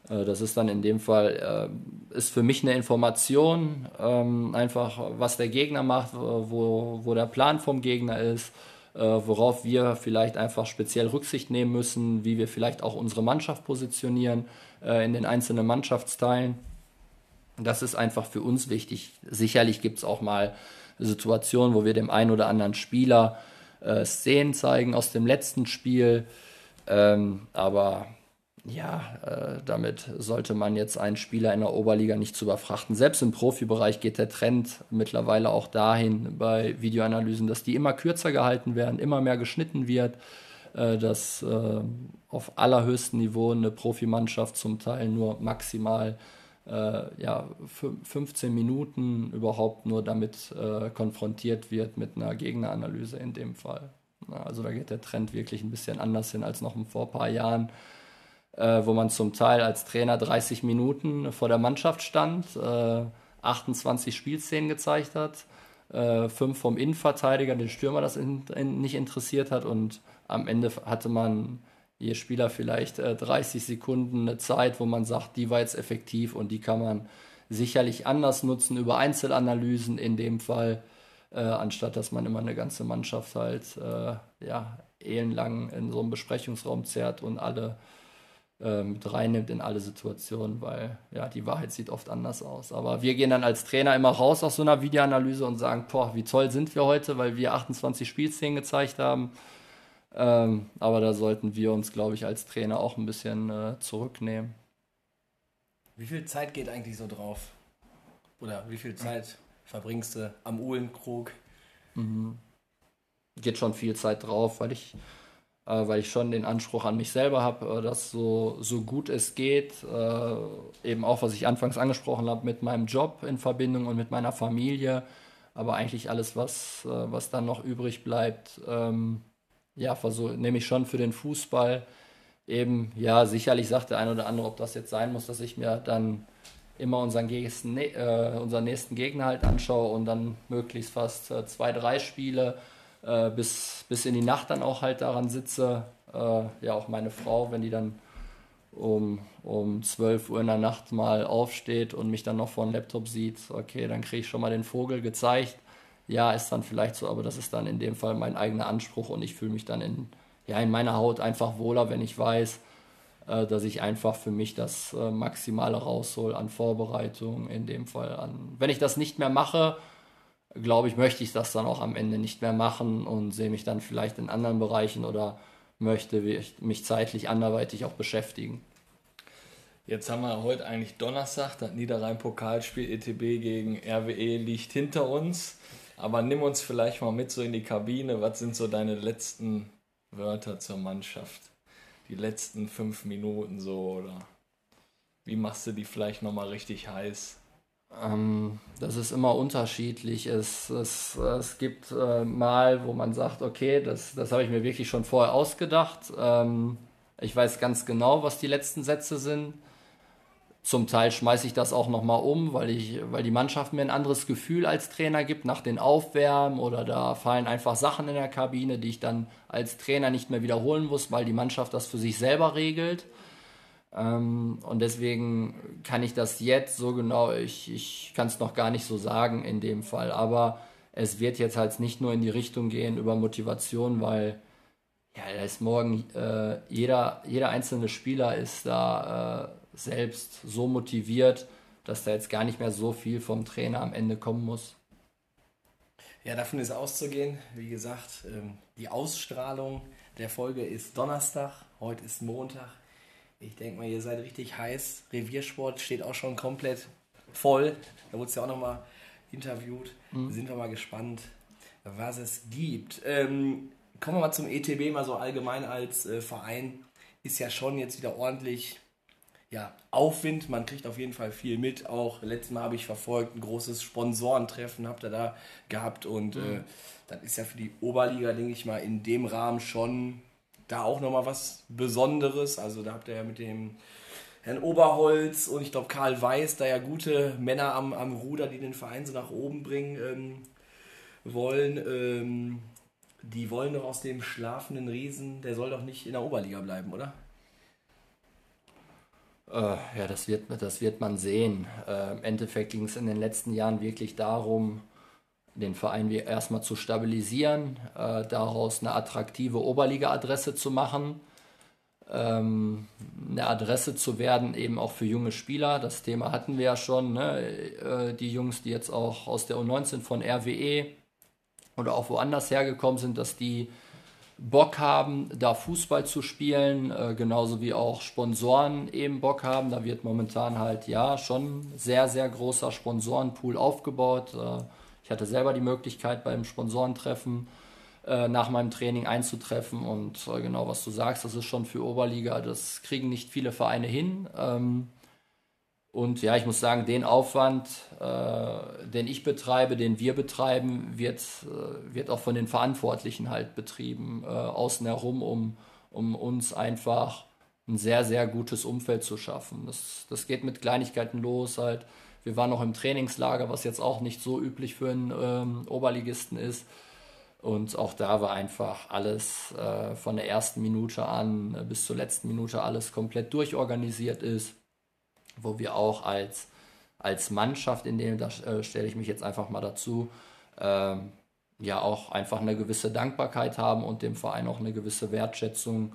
das ist dann in dem Fall, äh, ist für mich eine Information, ähm, einfach was der Gegner macht, wo, wo der Plan vom Gegner ist, worauf wir vielleicht einfach speziell Rücksicht nehmen müssen, wie wir vielleicht auch unsere Mannschaft positionieren in den einzelnen Mannschaftsteilen. Das ist einfach für uns wichtig. Sicherlich gibt es auch mal Situationen, wo wir dem einen oder anderen Spieler äh, Szenen zeigen aus dem letzten Spiel. Ähm, aber ja, äh, damit sollte man jetzt einen Spieler in der Oberliga nicht zu überfrachten. Selbst im Profibereich geht der Trend mittlerweile auch dahin bei Videoanalysen, dass die immer kürzer gehalten werden, immer mehr geschnitten wird, äh, dass äh, auf allerhöchstem Niveau eine Profimannschaft zum Teil nur maximal äh, ja, 15 Minuten überhaupt nur damit äh, konfrontiert wird mit einer Gegneranalyse in dem Fall. Also da geht der Trend wirklich ein bisschen anders hin als noch vor ein paar Jahren, äh, wo man zum Teil als Trainer 30 Minuten vor der Mannschaft stand, 28 äh, Spielszenen gezeigt hat, äh, fünf vom Innenverteidiger, den Stürmer das in, in, nicht interessiert hat und am Ende hatte man je Spieler vielleicht äh, 30 Sekunden eine Zeit, wo man sagt, die war jetzt effektiv und die kann man sicherlich anders nutzen über Einzelanalysen in dem Fall, äh, anstatt dass man immer eine ganze Mannschaft halt äh, ja, ellenlang in so einem Besprechungsraum zerrt und alle äh, mit reinnimmt in alle Situationen, weil ja, die Wahrheit sieht oft anders aus. Aber wir gehen dann als Trainer immer raus aus so einer Videoanalyse und sagen, boah, wie toll sind wir heute, weil wir 28 Spielszenen gezeigt haben ähm, aber da sollten wir uns, glaube ich, als Trainer auch ein bisschen äh, zurücknehmen. Wie viel Zeit geht eigentlich so drauf? Oder wie viel Zeit verbringst du am Uhlenkrug? Mhm. Geht schon viel Zeit drauf, weil ich, weil ich schon den Anspruch an mich selber habe, äh, dass so, so gut es geht, äh, eben auch, was ich anfangs angesprochen habe, mit meinem Job in Verbindung und mit meiner Familie, aber eigentlich alles, was, äh, was dann noch übrig bleibt, ähm, ja, nehme ich schon für den Fußball. Eben, ja, sicherlich sagt der eine oder andere, ob das jetzt sein muss, dass ich mir dann immer unseren, nächsten, äh, unseren nächsten Gegner halt anschaue und dann möglichst fast äh, zwei, drei Spiele äh, bis, bis in die Nacht dann auch halt daran sitze. Äh, ja, auch meine Frau, wenn die dann um, um 12 Uhr in der Nacht mal aufsteht und mich dann noch vor dem Laptop sieht, okay, dann kriege ich schon mal den Vogel gezeigt ja, ist dann vielleicht so, aber das ist dann in dem Fall mein eigener Anspruch und ich fühle mich dann in, ja, in meiner Haut einfach wohler, wenn ich weiß, äh, dass ich einfach für mich das äh, Maximale raushol an Vorbereitung, in dem Fall an. Wenn ich das nicht mehr mache, glaube ich, möchte ich das dann auch am Ende nicht mehr machen und sehe mich dann vielleicht in anderen Bereichen oder möchte mich zeitlich anderweitig auch beschäftigen. Jetzt haben wir heute eigentlich Donnerstag, das Niederrhein-Pokalspiel ETB gegen RWE liegt hinter uns. Aber nimm uns vielleicht mal mit so in die Kabine. Was sind so deine letzten Wörter zur Mannschaft? Die letzten fünf Minuten so oder wie machst du die vielleicht nochmal richtig heiß? Ähm, das ist immer unterschiedlich. Es, es, es gibt äh, mal, wo man sagt, okay, das, das habe ich mir wirklich schon vorher ausgedacht. Ähm, ich weiß ganz genau, was die letzten Sätze sind. Zum Teil schmeiße ich das auch nochmal um, weil, ich, weil die Mannschaft mir ein anderes Gefühl als Trainer gibt nach den Aufwärmen oder da fallen einfach Sachen in der Kabine, die ich dann als Trainer nicht mehr wiederholen muss, weil die Mannschaft das für sich selber regelt. Ähm, und deswegen kann ich das jetzt so genau, ich, ich kann es noch gar nicht so sagen in dem Fall. Aber es wird jetzt halt nicht nur in die Richtung gehen über Motivation, weil ja, da ist morgen äh, jeder, jeder einzelne Spieler ist da äh, selbst so motiviert, dass da jetzt gar nicht mehr so viel vom Trainer am Ende kommen muss. Ja, davon ist auszugehen. Wie gesagt, ähm, die Ausstrahlung der Folge ist Donnerstag, heute ist Montag. Ich denke mal, ihr seid richtig heiß. Reviersport steht auch schon komplett voll. Da wurde es ja auch nochmal interviewt. Sind wir mal gespannt, was es gibt. Ähm, kommen wir mal zum ETB, mal so allgemein als äh, Verein. Ist ja schon jetzt wieder ordentlich ja, Aufwind. Man kriegt auf jeden Fall viel mit. Auch letztes Mal habe ich verfolgt, ein großes Sponsorentreffen habt ihr da gehabt. Und äh, das ist ja für die Oberliga, denke ich mal, in dem Rahmen schon da auch nochmal was Besonderes. Also da habt ihr ja mit dem Herrn Oberholz und ich glaube Karl Weiß da ja gute Männer am, am Ruder, die den Verein so nach oben bringen ähm, wollen. Ähm, die wollen doch aus dem schlafenden Riesen, der soll doch nicht in der Oberliga bleiben, oder? Äh, ja, das wird, das wird man sehen. Äh, Im Endeffekt ging es in den letzten Jahren wirklich darum, den Verein erstmal zu stabilisieren, äh, daraus eine attraktive Oberliga-Adresse zu machen, ähm, eine Adresse zu werden, eben auch für junge Spieler. Das Thema hatten wir ja schon, ne? äh, die Jungs, die jetzt auch aus der U19 von RWE oder auch woanders hergekommen sind, dass die Bock haben, da Fußball zu spielen, äh, genauso wie auch Sponsoren eben Bock haben. Da wird momentan halt ja schon sehr, sehr großer Sponsorenpool aufgebaut. Äh, ich hatte selber die Möglichkeit beim Sponsorentreffen äh, nach meinem Training einzutreffen und äh, genau was du sagst, das ist schon für Oberliga, das kriegen nicht viele Vereine hin. Ähm, und ja, ich muss sagen, den Aufwand, äh, den ich betreibe, den wir betreiben, wird, äh, wird auch von den Verantwortlichen halt betrieben, äh, außen herum, um, um uns einfach ein sehr, sehr gutes Umfeld zu schaffen. Das, das geht mit Kleinigkeiten los halt. Wir waren noch im Trainingslager, was jetzt auch nicht so üblich für einen ähm, Oberligisten ist. Und auch da war einfach alles äh, von der ersten Minute an äh, bis zur letzten Minute alles komplett durchorganisiert ist wo wir auch als, als Mannschaft, in dem, da äh, stelle ich mich jetzt einfach mal dazu, ähm, ja auch einfach eine gewisse Dankbarkeit haben und dem Verein auch eine gewisse Wertschätzung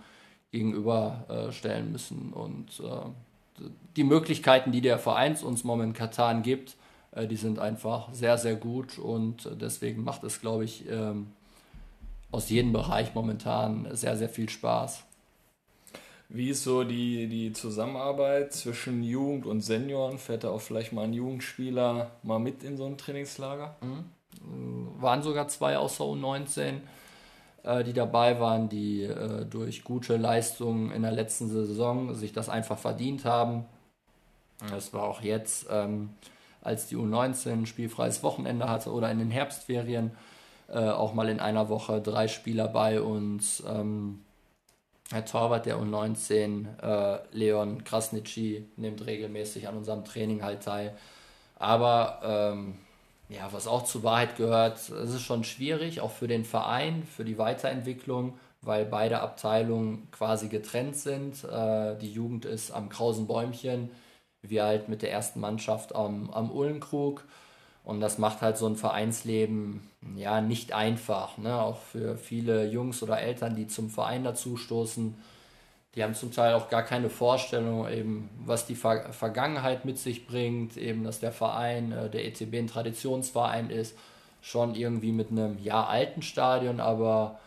gegenüberstellen müssen. Und äh, die Möglichkeiten, die der Verein uns momentan gibt, äh, die sind einfach sehr, sehr gut und deswegen macht es, glaube ich, ähm, aus jedem Bereich momentan sehr, sehr viel Spaß. Wie ist so die, die Zusammenarbeit zwischen Jugend und Senioren? Fährt da auch vielleicht mal ein Jugendspieler mal mit in so ein Trainingslager? waren sogar zwei außer U19, äh, die dabei waren, die äh, durch gute Leistungen in der letzten Saison sich das einfach verdient haben. Das war auch jetzt, ähm, als die U19 ein spielfreies Wochenende hatte oder in den Herbstferien, äh, auch mal in einer Woche drei Spieler bei uns. Ähm, der Torwart der U19, äh, Leon Krasnitschi, nimmt regelmäßig an unserem Training halt teil. Aber ähm, ja, was auch zur Wahrheit gehört, es ist schon schwierig, auch für den Verein, für die Weiterentwicklung, weil beide Abteilungen quasi getrennt sind. Äh, die Jugend ist am Krausen Bäumchen, wir halt mit der ersten Mannschaft am, am Ullenkrug. Und das macht halt so ein Vereinsleben ja nicht einfach. Ne? Auch für viele Jungs oder Eltern, die zum Verein dazustoßen. Die haben zum Teil auch gar keine Vorstellung, eben, was die Ver Vergangenheit mit sich bringt, eben, dass der Verein, äh, der ETB ein Traditionsverein ist, schon irgendwie mit einem ja alten Stadion, aber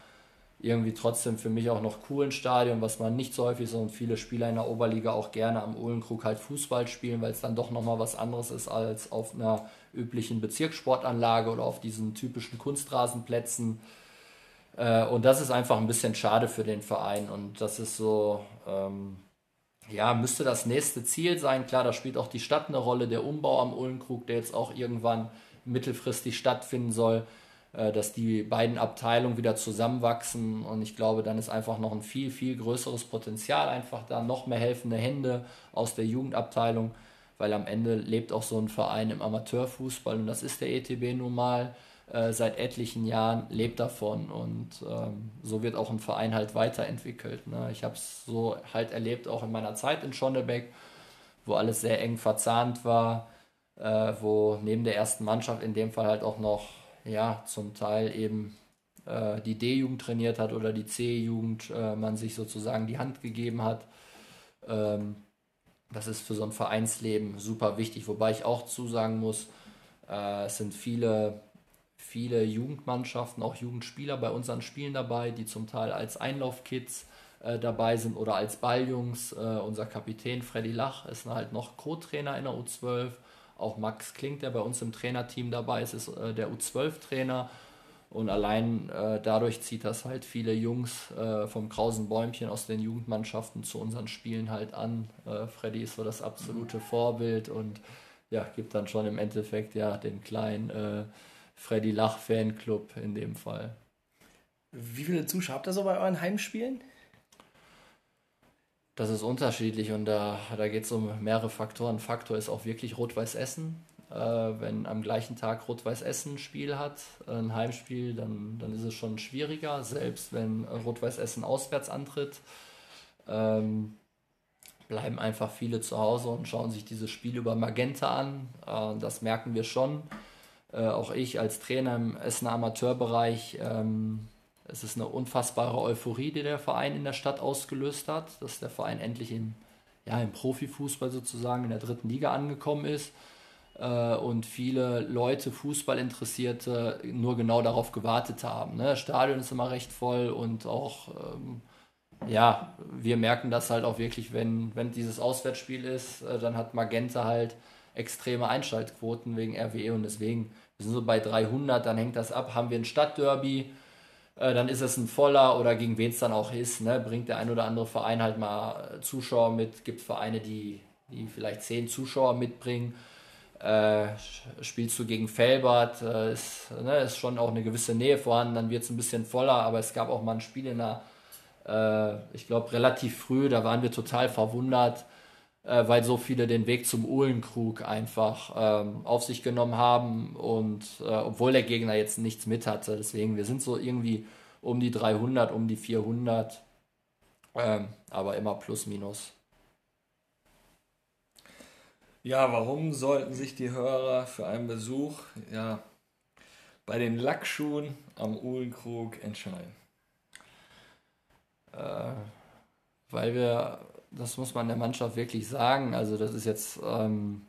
irgendwie trotzdem für mich auch noch coolen Stadion, was man nicht so häufig so und viele Spieler in der Oberliga auch gerne am Uhlenkrug halt Fußball spielen, weil es dann doch nochmal was anderes ist als auf einer üblichen Bezirkssportanlage oder auf diesen typischen Kunstrasenplätzen. Äh, und das ist einfach ein bisschen schade für den Verein und das ist so, ähm, ja, müsste das nächste Ziel sein. Klar, da spielt auch die Stadt eine Rolle, der Umbau am Uhlenkrug, der jetzt auch irgendwann mittelfristig stattfinden soll äh, dass die beiden Abteilungen wieder zusammenwachsen und ich glaube, dann ist einfach noch ein viel, viel größeres Potenzial einfach da, noch mehr helfende Hände aus der Jugendabteilung, weil am Ende lebt auch so ein Verein im Amateurfußball und das ist der ETB nun mal äh, seit etlichen Jahren, lebt davon und ähm, so wird auch ein Verein halt weiterentwickelt. Ne? Ich habe es so halt erlebt, auch in meiner Zeit in Schonnebeck, wo alles sehr eng verzahnt war, äh, wo neben der ersten Mannschaft in dem Fall halt auch noch ja zum Teil eben äh, die D-Jugend trainiert hat oder die C-Jugend, äh, man sich sozusagen die Hand gegeben hat. Ähm, das ist für so ein Vereinsleben super wichtig, wobei ich auch zusagen muss, äh, es sind viele, viele Jugendmannschaften, auch Jugendspieler bei unseren Spielen dabei, die zum Teil als Einlaufkids äh, dabei sind oder als Balljungs. Äh, unser Kapitän Freddy Lach ist halt noch Co-Trainer in der U12. Auch Max Klink, der bei uns im Trainerteam dabei ist, ist äh, der U12-Trainer. Und allein dadurch zieht das halt viele Jungs vom Krausen Bäumchen aus den Jugendmannschaften zu unseren Spielen halt an. Freddy ist so das absolute Vorbild und ja, gibt dann schon im Endeffekt ja den kleinen Freddy Lach Fanclub in dem Fall. Wie viele Zuschauer habt ihr so bei euren Heimspielen? Das ist unterschiedlich und da, da geht es um mehrere Faktoren. Faktor ist auch wirklich Rot-Weiß Essen. Äh, wenn am gleichen Tag Rot-Weiß Essen ein Spiel hat, ein Heimspiel, dann, dann ist es schon schwieriger, selbst wenn Rot-Weiß Essen auswärts antritt. Ähm, bleiben einfach viele zu Hause und schauen sich dieses Spiel über Magenta an. Äh, das merken wir schon. Äh, auch ich als Trainer im Essener Amateurbereich ähm, es ist eine unfassbare Euphorie, die der Verein in der Stadt ausgelöst hat, dass der Verein endlich im, ja, im Profifußball sozusagen in der dritten Liga angekommen ist äh, und viele Leute, Fußballinteressierte, nur genau darauf gewartet haben. Ne? Das Stadion ist immer recht voll und auch, ähm, ja, wir merken das halt auch wirklich, wenn, wenn dieses Auswärtsspiel ist, äh, dann hat Magenta halt extreme Einschaltquoten wegen RWE und deswegen, wir sind so bei 300, dann hängt das ab, haben wir ein Stadtderby, äh, dann ist es ein voller oder gegen wen es dann auch ist, ne, bringt der ein oder andere Verein halt mal äh, Zuschauer mit, gibt Vereine, die, die vielleicht zehn Zuschauer mitbringen. Äh, spielst du gegen Felbert, äh, ist, ne, ist schon auch eine gewisse Nähe vorhanden, dann wird es ein bisschen voller, aber es gab auch mal ein Spiel in der, äh, ich glaube, relativ früh, da waren wir total verwundert, äh, weil so viele den Weg zum Uhlenkrug einfach ähm, auf sich genommen haben und äh, obwohl der Gegner jetzt nichts mit hatte. Deswegen, wir sind so irgendwie um die 300, um die 400, ähm, aber immer plus minus. Ja, warum sollten sich die Hörer für einen Besuch ja, bei den Lackschuhen am Uhlenkrug entscheiden? Äh, weil wir das muss man der Mannschaft wirklich sagen. Also das ist jetzt, ähm,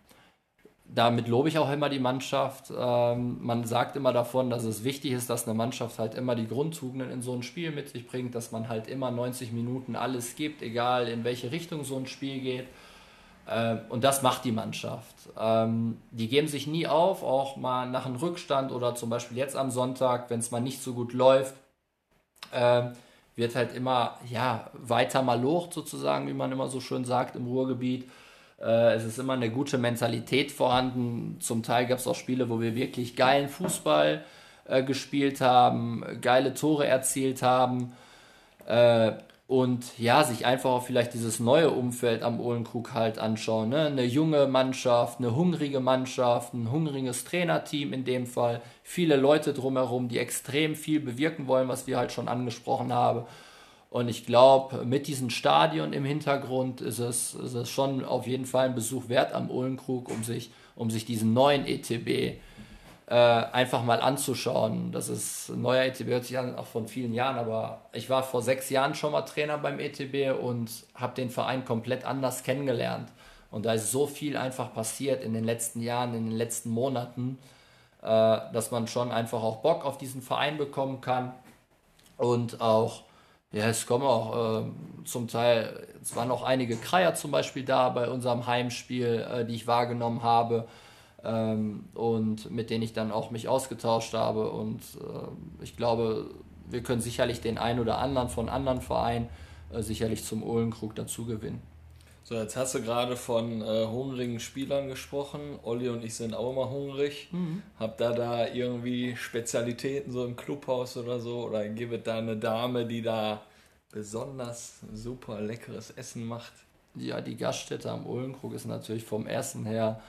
damit lobe ich auch immer die Mannschaft. Ähm, man sagt immer davon, dass es wichtig ist, dass eine Mannschaft halt immer die Grundtugenden in so ein Spiel mit sich bringt, dass man halt immer 90 Minuten alles gibt, egal in welche Richtung so ein Spiel geht. Ähm, und das macht die Mannschaft. Ähm, die geben sich nie auf, auch mal nach einem Rückstand oder zum Beispiel jetzt am Sonntag, wenn es mal nicht so gut läuft. Wird halt immer ja, weiter malocht sozusagen, wie man immer so schön sagt im Ruhrgebiet. Äh, es ist immer eine gute Mentalität vorhanden. Zum Teil gab es auch Spiele, wo wir wirklich geilen Fußball äh, gespielt haben, geile Tore erzielt haben. Äh, und ja, sich einfach auch vielleicht dieses neue Umfeld am Ohlenkrug halt anschauen. Ne? Eine junge Mannschaft, eine hungrige Mannschaft, ein hungriges Trainerteam in dem Fall, viele Leute drumherum, die extrem viel bewirken wollen, was wir halt schon angesprochen haben. Und ich glaube, mit diesem Stadion im Hintergrund ist es, ist es schon auf jeden Fall ein Besuch wert am Ohlenkrug, um sich, um sich diesen neuen ETB äh, einfach mal anzuschauen. Das ist ein neuer ETB, hört sich an, auch von vielen Jahren, aber ich war vor sechs Jahren schon mal Trainer beim ETB und habe den Verein komplett anders kennengelernt. Und da ist so viel einfach passiert in den letzten Jahren, in den letzten Monaten, äh, dass man schon einfach auch Bock auf diesen Verein bekommen kann. Und auch, ja, es kommen auch äh, zum Teil, es waren auch einige Kreier zum Beispiel da bei unserem Heimspiel, äh, die ich wahrgenommen habe ähm, und mit denen ich dann auch mich ausgetauscht habe. Und äh, ich glaube, wir können sicherlich den einen oder anderen von anderen Vereinen äh, sicherlich zum Ohlenkrug dazu gewinnen. So, jetzt hast du gerade von äh, hungrigen Spielern gesprochen. Olli und ich sind auch immer hungrig. Mhm. Habt ihr da irgendwie Spezialitäten so im Clubhaus oder so? Oder gibt es da eine Dame, die da besonders super leckeres Essen macht? Ja, die Gaststätte am Ohlenkrug ist natürlich vom Essen her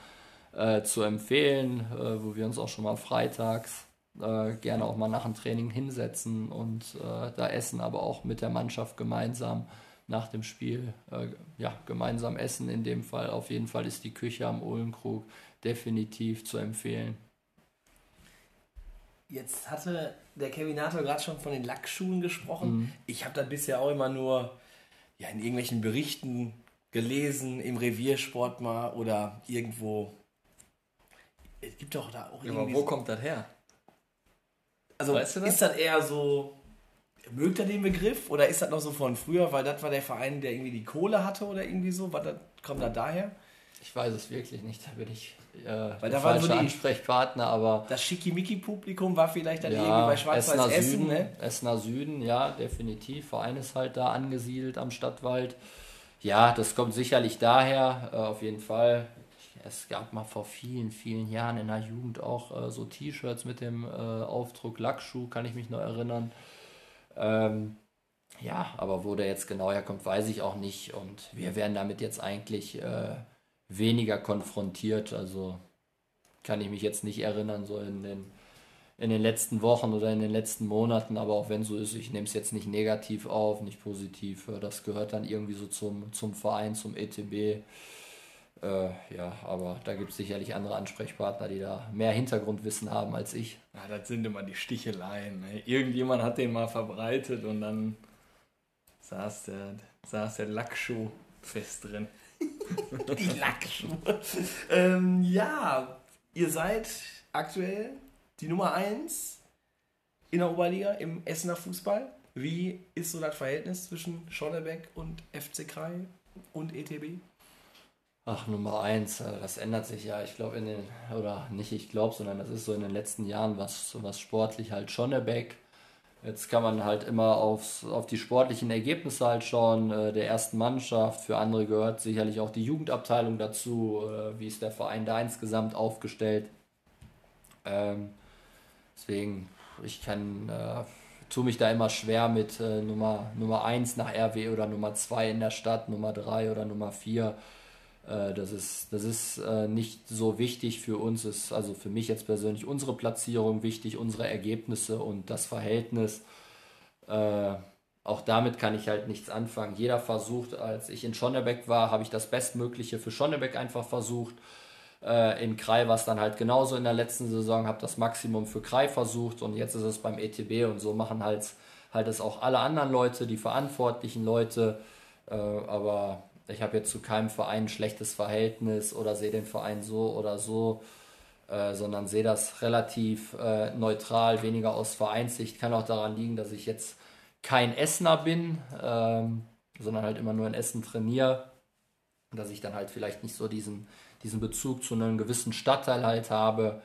äh, zu empfehlen, äh, wo wir uns auch schon mal freitags äh, gerne auch mal nach dem Training hinsetzen und äh, da essen, aber auch mit der Mannschaft gemeinsam nach dem Spiel äh, ja, gemeinsam essen. In dem Fall auf jeden Fall ist die Küche am Ohlenkrug definitiv zu empfehlen. Jetzt hatte der Kevinator gerade schon von den Lackschuhen gesprochen. Ich habe das bisher auch immer nur ja, in irgendwelchen Berichten gelesen, im Reviersport mal oder irgendwo. Es gibt doch da auch Ja, aber irgendwie. wo so- kommt das her? also weißt du das? ist das eher so. Mögt er den Begriff oder ist das noch so von früher, weil das war der Verein, der irgendwie die Kohle hatte oder irgendwie so? Was das, kommt das daher? Ich weiß es wirklich nicht, da bin ich äh, Weil da waren so die- Ansprechpartner, aber Das Schickimicki-Publikum war vielleicht dann irgendwie ja, bei Schwarz-Weiß Essen, Süden, ne? Essener Süden, ja, definitiv. Verein ist halt da angesiedelt am Stadtwald. Ja, das kommt sicherlich daher, äh, auf jeden Fall. Es gab mal vor vielen, vielen Jahren in der Jugend auch äh, so T-Shirts mit dem äh, Aufdruck Lackschuh, kann ich mich noch erinnern. Ähm, ja, aber wo der jetzt genau herkommt, weiß ich auch nicht. Und wir werden damit jetzt eigentlich äh, weniger konfrontiert. Also kann ich mich jetzt nicht erinnern, so in den, in den letzten Wochen oder in den letzten Monaten. Aber auch wenn so ist, ich nehme es jetzt nicht negativ auf, nicht positiv. Äh, Das gehört dann irgendwie so zum, zum Verein, zum ETB. Äh, ja, aber da gibt es sicherlich andere Ansprechpartner, die da mehr Hintergrundwissen haben als ich. Ja, das sind immer die Sticheleien. Ne? Irgendjemand hat den mal verbreitet und dann saß der, saß der Lackschuh fest drin. Die Lackschuhe. ähm, ja, ihr seid aktuell die Nummer 1 in der Oberliga im Essener Fußball. Wie ist so das Verhältnis zwischen Schonnebeck und FC Krai und ETB? Ach, Nummer eins, äh, das ändert sich ja, ich glaube in den, oder nicht ich glaube, sondern das ist so in den letzten Jahren was, was sportlich halt Schonnebeck. Jetzt kann man halt immer aufs, auf die sportlichen Ergebnisse halt schauen, äh, der ersten Mannschaft. Für andere gehört sicherlich auch die Jugendabteilung dazu. Äh, wie ist der Verein da insgesamt aufgestellt? Ähm, deswegen, ich kann, tue mich da immer schwer mit Nummer, Nummer 1 nach RW oder Nummer 2 in der Stadt, Nummer 3 oder Nummer 4. Äh, das ist, das ist äh, nicht so wichtig für uns, ist also für mich jetzt persönlich unsere Platzierung wichtig, unsere Ergebnisse und das Verhältnis. Äh, auch damit kann ich halt nichts anfangen. Jeder versucht, als ich in Schonnebeck war, habe ich das Bestmögliche für Schonnebeck einfach versucht. In Krai war es dann halt genauso in der letzten Saison, habe das Maximum für Krai versucht und jetzt ist es beim ETB und so machen halt, halt es auch alle anderen Leute, die verantwortlichen Leute. Aber ich habe jetzt zu keinem Verein ein schlechtes Verhältnis oder sehe den Verein so oder so, äh, sondern sehe das relativ äh, neutral, weniger aus Vereinssicht. Kann auch daran liegen, dass ich jetzt kein Essener bin, ähm, sondern halt immer nur in Essen trainiere. Dass ich dann halt vielleicht nicht so diesen, diesen Bezug zu einem gewissen Stadtteil halt habe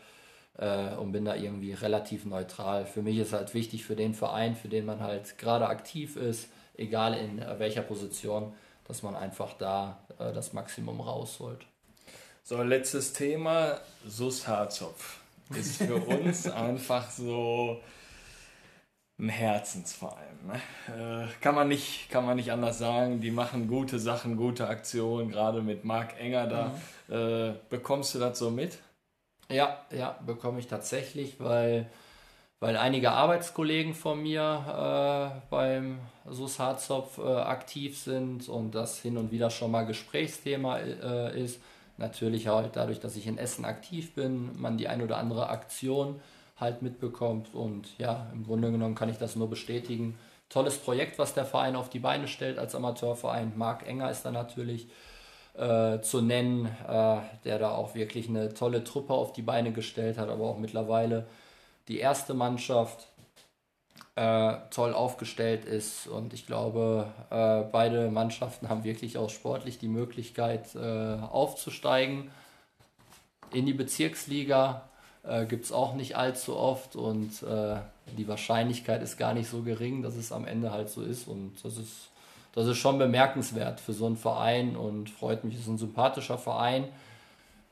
äh, und bin da irgendwie relativ neutral. Für mich ist halt wichtig für den Verein, für den man halt gerade aktiv ist, egal in äh, welcher Position, dass man einfach da äh, das Maximum rausholt. So, letztes Thema, Sus Harzopf. Ist für uns einfach so ein Herzensverein. Ne? Äh, kann, man nicht, kann man nicht anders sagen. Die machen gute Sachen, gute Aktionen, gerade mit Marc Enger da. Äh, bekommst du das so mit? Ja, ja, bekomme ich tatsächlich, weil, weil einige Arbeitskollegen von mir äh, beim SUS Harzopf äh, aktiv sind und das hin und wieder schon mal Gesprächsthema äh, ist. Natürlich halt dadurch, dass ich in Essen aktiv bin, man die ein oder andere Aktion halt mitbekommt und ja, im Grunde genommen kann ich das nur bestätigen. Tolles Projekt, was der Verein auf die Beine stellt als Amateurverein. Marc Enger ist da natürlich äh, zu nennen, äh, der da auch wirklich eine tolle Truppe auf die Beine gestellt hat, aber auch mittlerweile die erste Mannschaft äh, toll aufgestellt ist und ich glaube, äh, beide Mannschaften haben wirklich auch sportlich die Möglichkeit äh, aufzusteigen in die Bezirksliga. Äh, Gibt es auch nicht allzu oft und äh, die Wahrscheinlichkeit ist gar nicht so gering, dass es am Ende halt so ist und das ist das ist schon bemerkenswert für so einen Verein und freut mich. Es ist ein sympathischer Verein.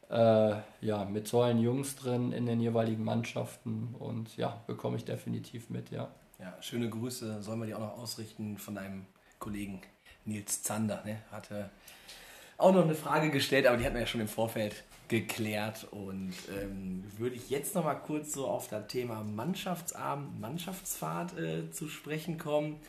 Äh, ja, mit tollen Jungs drin in den jeweiligen Mannschaften und ja, bekomme ich definitiv mit, ja. Ja, schöne Grüße sollen wir dir auch noch ausrichten von deinem Kollegen Nils Zander. Ne? Hatte auch noch eine Frage gestellt, aber die hatten wir ja schon im Vorfeld geklärt. Und ähm, würde ich jetzt noch mal kurz so auf das Thema Mannschaftsabend, Mannschaftsfahrt äh, zu sprechen kommen.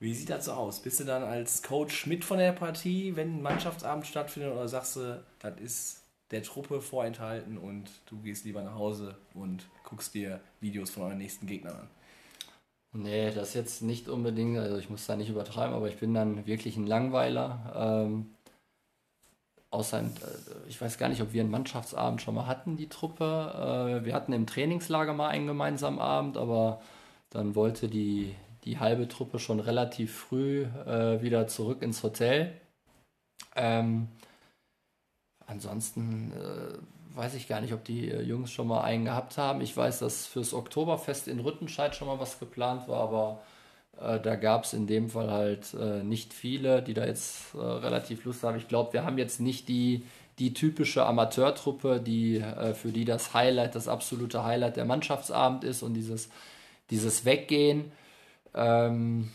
Wie sieht das so aus? Bist du dann als Coach mit von der Partie, wenn ein Mannschaftsabend stattfindet, oder sagst du, das ist der Truppe vorenthalten und du gehst lieber nach Hause und guckst dir Videos von euren nächsten Gegnern an? Nee, das jetzt nicht unbedingt, also ich muss da nicht übertreiben, aber ich bin dann wirklich ein Langweiler. Ähm, außer, äh, ich weiß gar nicht, ob wir einen Mannschaftsabend schon mal hatten, die Truppe. Äh, wir hatten im Trainingslager mal einen gemeinsamen Abend, aber dann wollte die, die halbe Truppe schon relativ früh äh, wieder zurück ins Hotel. Ähm, ansonsten äh, weiß ich gar nicht, ob die äh, Jungs schon mal einen gehabt haben. Ich weiß, dass fürs Oktoberfest in Rüttenscheid schon mal was geplant war, aber äh, da gab es in dem Fall halt äh, nicht viele, die da jetzt äh, relativ Lust haben. Ich glaube, wir haben jetzt nicht die, die typische Amateurtruppe, die, für die das Highlight, das absolute Highlight der Mannschaftsabend ist und dieses, dieses Weggehen. Ähm,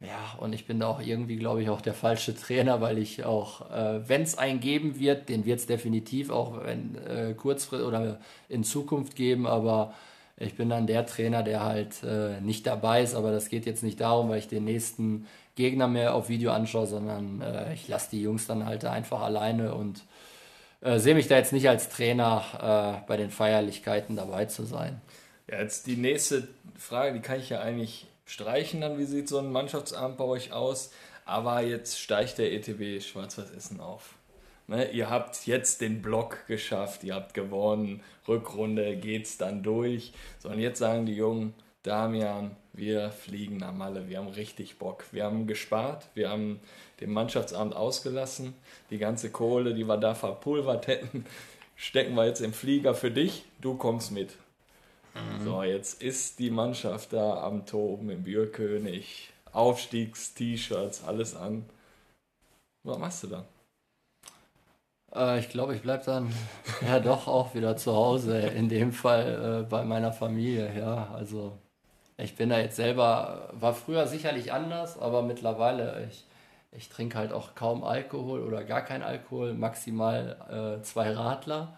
ja, und ich bin da auch irgendwie, glaube ich, auch der falsche Trainer, weil ich auch, äh, wenn es einen geben wird, den wird es definitiv auch wenn, äh, kurzfristig oder in Zukunft geben, aber ich bin dann der Trainer, der halt äh, nicht dabei ist, aber das geht jetzt nicht darum, weil ich den nächsten Gegner mehr auf Video anschaue, sondern äh, ich lasse die Jungs dann halt einfach alleine und äh, sehe mich da jetzt nicht als Trainer äh, bei den Feierlichkeiten dabei zu sein. Ja, jetzt die nächste Frage, die kann ich ja eigentlich streichen dann, wie sieht so ein Mannschaftsabend bei euch aus? Aber jetzt steigt der ETB Schwarz-Weiß-Essen auf. Ne, ihr habt jetzt den Block geschafft, ihr habt gewonnen, Rückrunde geht's dann durch. So, und jetzt sagen die Jungen, Damian, wir fliegen nach Malle, wir haben richtig Bock. Wir haben gespart, wir haben den Mannschaftsabend ausgelassen, die ganze Kohle, die wir da verpulvert hätten, stecken wir jetzt im Flieger für dich, du kommst mit. So, jetzt ist die Mannschaft da am Toben im Bierkönig, Aufstiegs-T-Shirts, alles an. Was machst du da? Äh, ich glaube, ich bleibe dann ja doch auch wieder zu Hause, in dem Fall äh, bei meiner Familie, ja. Also ich bin da jetzt selber, war früher sicherlich anders, aber mittlerweile, ich, ich trinke halt auch kaum Alkohol oder gar kein Alkohol, maximal äh, zwei Radler.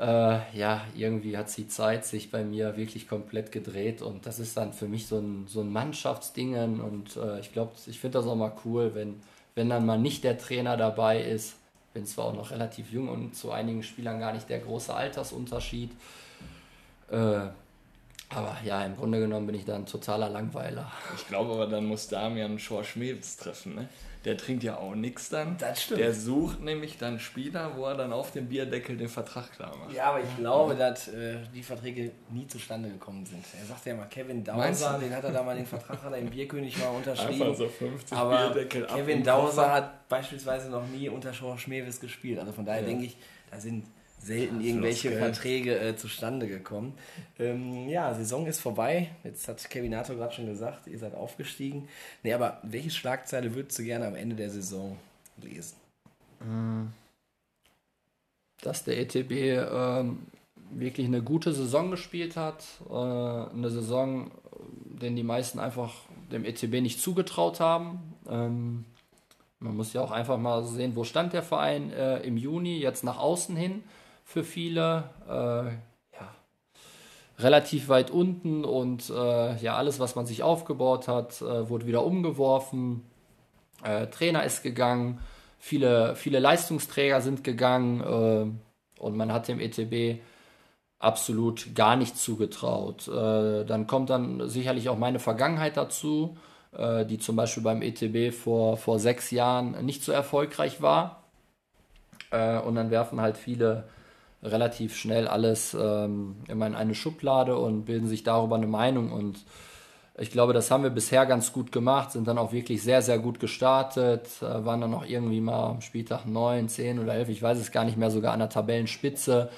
Äh, ja, irgendwie hat die Zeit sich bei mir wirklich komplett gedreht und das ist dann für mich so ein, so ein Mannschaftsdingen und äh, ich glaube, ich finde das auch mal cool, wenn, wenn dann mal nicht der Trainer dabei ist. Bin zwar auch noch relativ jung und zu einigen Spielern gar nicht der große Altersunterschied. Äh, aber ja, im Grunde genommen bin ich da ein totaler Langweiler. Ich glaube aber, dann muss Damian Schorsch Mewes treffen, ne? Der trinkt ja auch nichts dann. Das stimmt. Der sucht nämlich dann Spieler, wo er dann auf dem Bierdeckel den Vertrag klar macht. Ja, aber ich glaube, dass äh, die Verträge nie zustande gekommen sind. Er sagte ja mal, Kevin Dauser, den hat er da mal den Vertrag er im Bierkönig mal unterschrieben. Einfach so 50 aber Bierdeckel Kevin Dauser hat beispielsweise noch nie unter Schorsch Mewes gespielt. Also von daher Ja. denke ich, da sind selten irgendwelche. Verträge äh, zustande gekommen. Ähm, ja, Saison ist vorbei. Jetzt hat Kevin Nato gerade schon gesagt, ihr seid aufgestiegen. Nee, aber welche Schlagzeile würdest du gerne am Ende der Saison lesen? dass der ETB ähm, wirklich eine gute Saison gespielt hat. Äh, eine Saison, den die meisten einfach dem ETB nicht zugetraut haben. Ähm, man muss ja auch einfach mal sehen, wo stand der Verein äh, im Juni, jetzt nach außen hin für viele. Äh, ja, relativ weit unten und äh, ja, alles, was man sich aufgebaut hat, äh, wurde wieder umgeworfen. Trainer ist gegangen, viele, viele Leistungsträger sind gegangen und man hat dem ETB absolut gar nicht zugetraut. Dann kommt dann sicherlich auch meine Vergangenheit dazu, die zum Beispiel beim ETB vor, vor sechs Jahren nicht so erfolgreich war. Und dann werfen halt viele relativ schnell alles ähm, immer in eine Schublade und bilden sich darüber eine Meinung und ich glaube, das haben wir bisher ganz gut gemacht, sind dann auch wirklich sehr, sehr gut gestartet, äh, waren dann auch irgendwie mal am Spieltag 9, 10 oder 11, ich weiß es gar nicht mehr, sogar an der Tabellenspitze,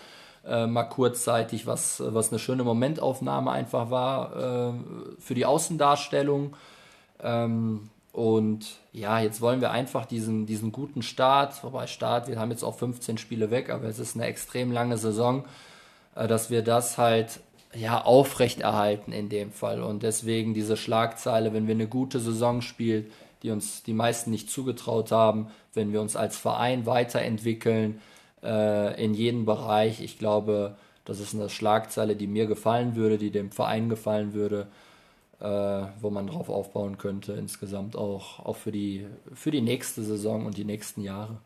äh, mal kurzzeitig, was, was eine schöne Momentaufnahme einfach war äh, für die Außendarstellung. Ähm, und ja, jetzt wollen wir einfach diesen, diesen guten Start, wobei Start, wir haben jetzt auch 15 Spiele weg, aber es ist eine extrem lange Saison, äh, dass wir das halt ja aufrechterhalten in dem Fall. Und deswegen diese Schlagzeile, wenn wir eine gute Saison spielen, die uns die meisten nicht zugetraut haben, wenn wir uns als Verein weiterentwickeln äh, in jedem Bereich. Ich glaube, das ist eine Schlagzeile, die mir gefallen würde, die dem Verein gefallen würde, wo man drauf aufbauen könnte, insgesamt auch, auch für, die, für die nächste Saison und die nächsten Jahre.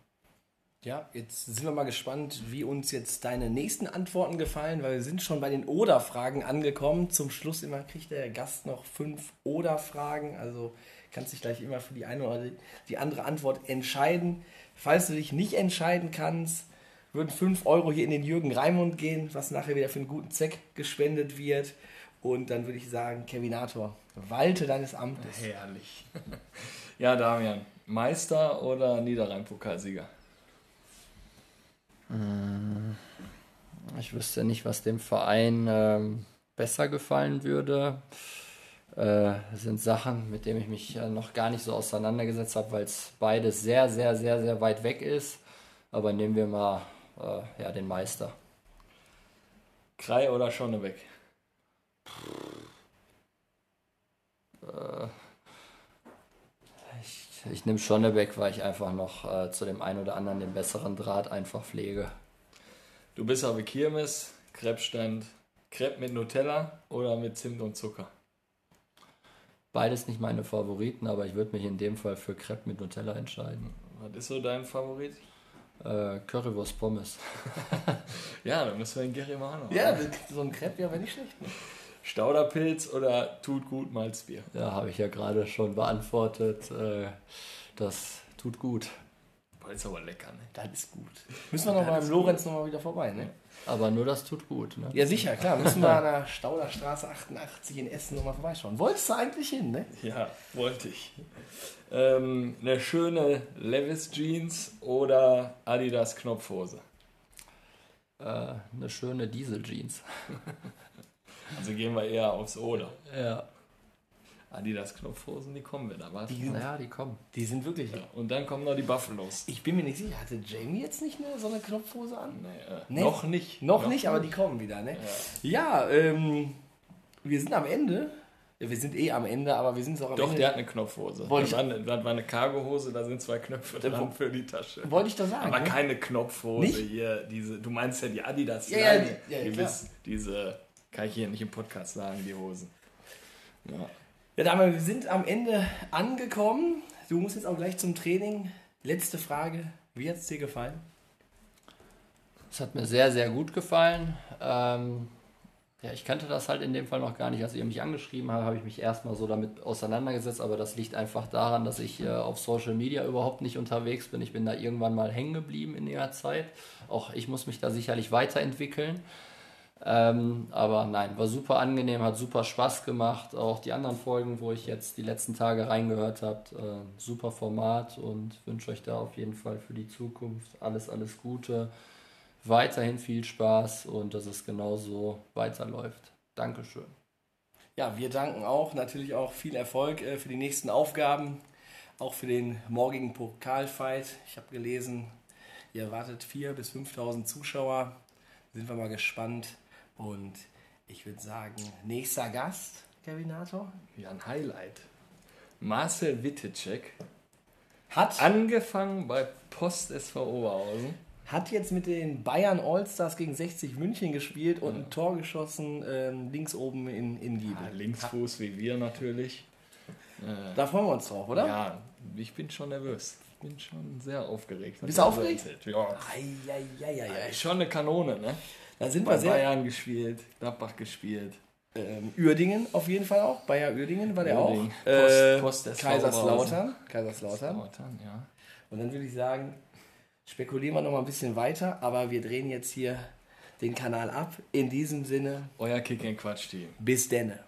Ja, jetzt sind wir mal gespannt, wie uns jetzt deine nächsten Antworten gefallen, weil wir sind schon bei den Oder-Fragen angekommen. Zum Schluss immer kriegt der Gast noch fünf Oder-Fragen, also kannst dich gleich immer für die eine oder die andere Antwort entscheiden. Falls du dich nicht entscheiden kannst, würden fünf Euro hier in den Jürgen Raimund gehen, was nachher wieder für einen guten Zweck gespendet wird. Und dann würde ich sagen, Kevinator, walte deines Amtes. Herrlich. ja, Damian, Meister oder Niederrhein-Pokalsieger? Ich wüsste nicht, was dem Verein ähm, besser gefallen würde. Äh, das sind Sachen, mit denen ich mich äh, noch gar nicht so auseinandergesetzt habe, weil es beides sehr, sehr, sehr, sehr weit weg ist. Aber nehmen wir mal äh, ja, den Meister. Krei oder Schonnebeck? Ich, ich nehme Schonnebeck, weil ich einfach noch äh, zu dem einen oder anderen den besseren Draht einfach pflege. Du bist auf der Kirmes, Krebsstand, Crepe mit Nutella oder mit Zimt und Zucker? Beides nicht meine Favoriten, aber ich würde mich in dem Fall für Crepe mit Nutella entscheiden. Was ist so dein Favorit? Äh, Currywurst Pommes. Ja, dann müssen wir den Gary noch. Ja, so ein Crepe wäre nicht schlecht. Ne? Stauderpilz oder tut gut Malzbier? Ja, habe ich ja gerade schon beantwortet. Äh, das tut gut. Boah, ist aber lecker, ne? Das ist gut. Müssen wir noch beim Lorenz noch mal wieder vorbei, ne? Aber nur das tut gut. Ne? Ja, sicher, klar. Müssen wir an der Stauderstraße 88 in Essen noch mal vorbeischauen. Wolltest du eigentlich hin, ne? Ja, wollte ich. Ähm, eine schöne Levis Jeans oder Adidas Knopfhose? Äh, eine schöne Diesel-Jeans. Also gehen wir eher aufs Oder. Ja. Adidas Knopfhosen, die kommen wir da, was? Die, Ja, die kommen. die sind wirklich. Und dann kommen noch die Buffalos. Ich bin mir nicht sicher, hatte Jamie jetzt nicht eine, so eine Knopfhose an? Nee, äh, Nee. Noch nicht. Noch, nicht, aber die kommen wieder, ne? Ja, ähm, wir sind am Ende. Ja, wir sind eh am Ende, aber wir sind auch am Doch, Ende. der hat eine Knopfhose. Wollte das, war eine, das war eine Cargohose, da sind zwei Knöpfe dran für die Tasche. Wollte ich doch sagen. Aber ne? keine Knopfhose Nicht? hier, diese, du meinst ja die Adidas Ja, ja, die- ja, ja, die klar. wisst, diese, kann ich hier nicht im Podcast sagen, die Hosen. Ja. Ja, Dame, wir sind am Ende angekommen. Du musst jetzt auch gleich zum Training. Letzte Frage. Wie hat es dir gefallen? Es hat mir sehr, sehr gut gefallen. Ähm, ja, ich kannte das halt in dem Fall noch gar nicht. Als ihr mich angeschrieben habt, habe ich mich erstmal so damit auseinandergesetzt, aber das liegt einfach daran, dass ich äh, auf Social Media überhaupt nicht unterwegs bin. Ich bin da irgendwann mal hängen geblieben in der Zeit. Auch ich muss mich da sicherlich weiterentwickeln. Ähm, aber nein, war super angenehm, hat super Spaß gemacht. Auch die anderen Folgen, wo ich jetzt die letzten Tage reingehört habe, äh, super Format und wünsche euch da auf jeden Fall für die Zukunft alles, alles Gute. Weiterhin viel Spaß und dass es genauso weiterläuft. Dankeschön. Ja, wir danken auch. Natürlich auch viel Erfolg äh, für die nächsten Aufgaben. Auch für den morgigen Pokalfight. Ich habe gelesen, ihr erwartet 4.000 bis 5.000 Zuschauer. Sind wir mal gespannt. Und ich würde sagen, nächster Gast, Kevinator, ja, ein Highlight. Marcel Wittecek, hat, angefangen bei Post SV Oberhausen. hat jetzt mit den Bayern Allstars gegen 60 München gespielt und ein Tor geschossen, ähm, links oben in, in Giebel. Ja, Linksfuß wie wir natürlich. Da freuen wir uns drauf, oder? Ja, ich bin schon nervös. Ich bin schon sehr aufgeregt. Bist du er so aufgeregt? erzählt. Ja. Eieieiei. Ist schon eine Kanone, ne? Da sind Bei wir sehr. Bayern gespielt, Gladbach gespielt. Ähm, Uerdingen auf jeden Fall auch. Bayer Uerdingen war der Uerdingen. auch. Äh, Post- Post Kaiserslautern. Kaiserslautern. Lautern, ja. Und dann würde ich sagen, spekulieren wir noch mal ein bisschen weiter, aber wir drehen jetzt hier den Kanal ab. In diesem Sinne, Euer Kick and Quatsch Team. bis denne.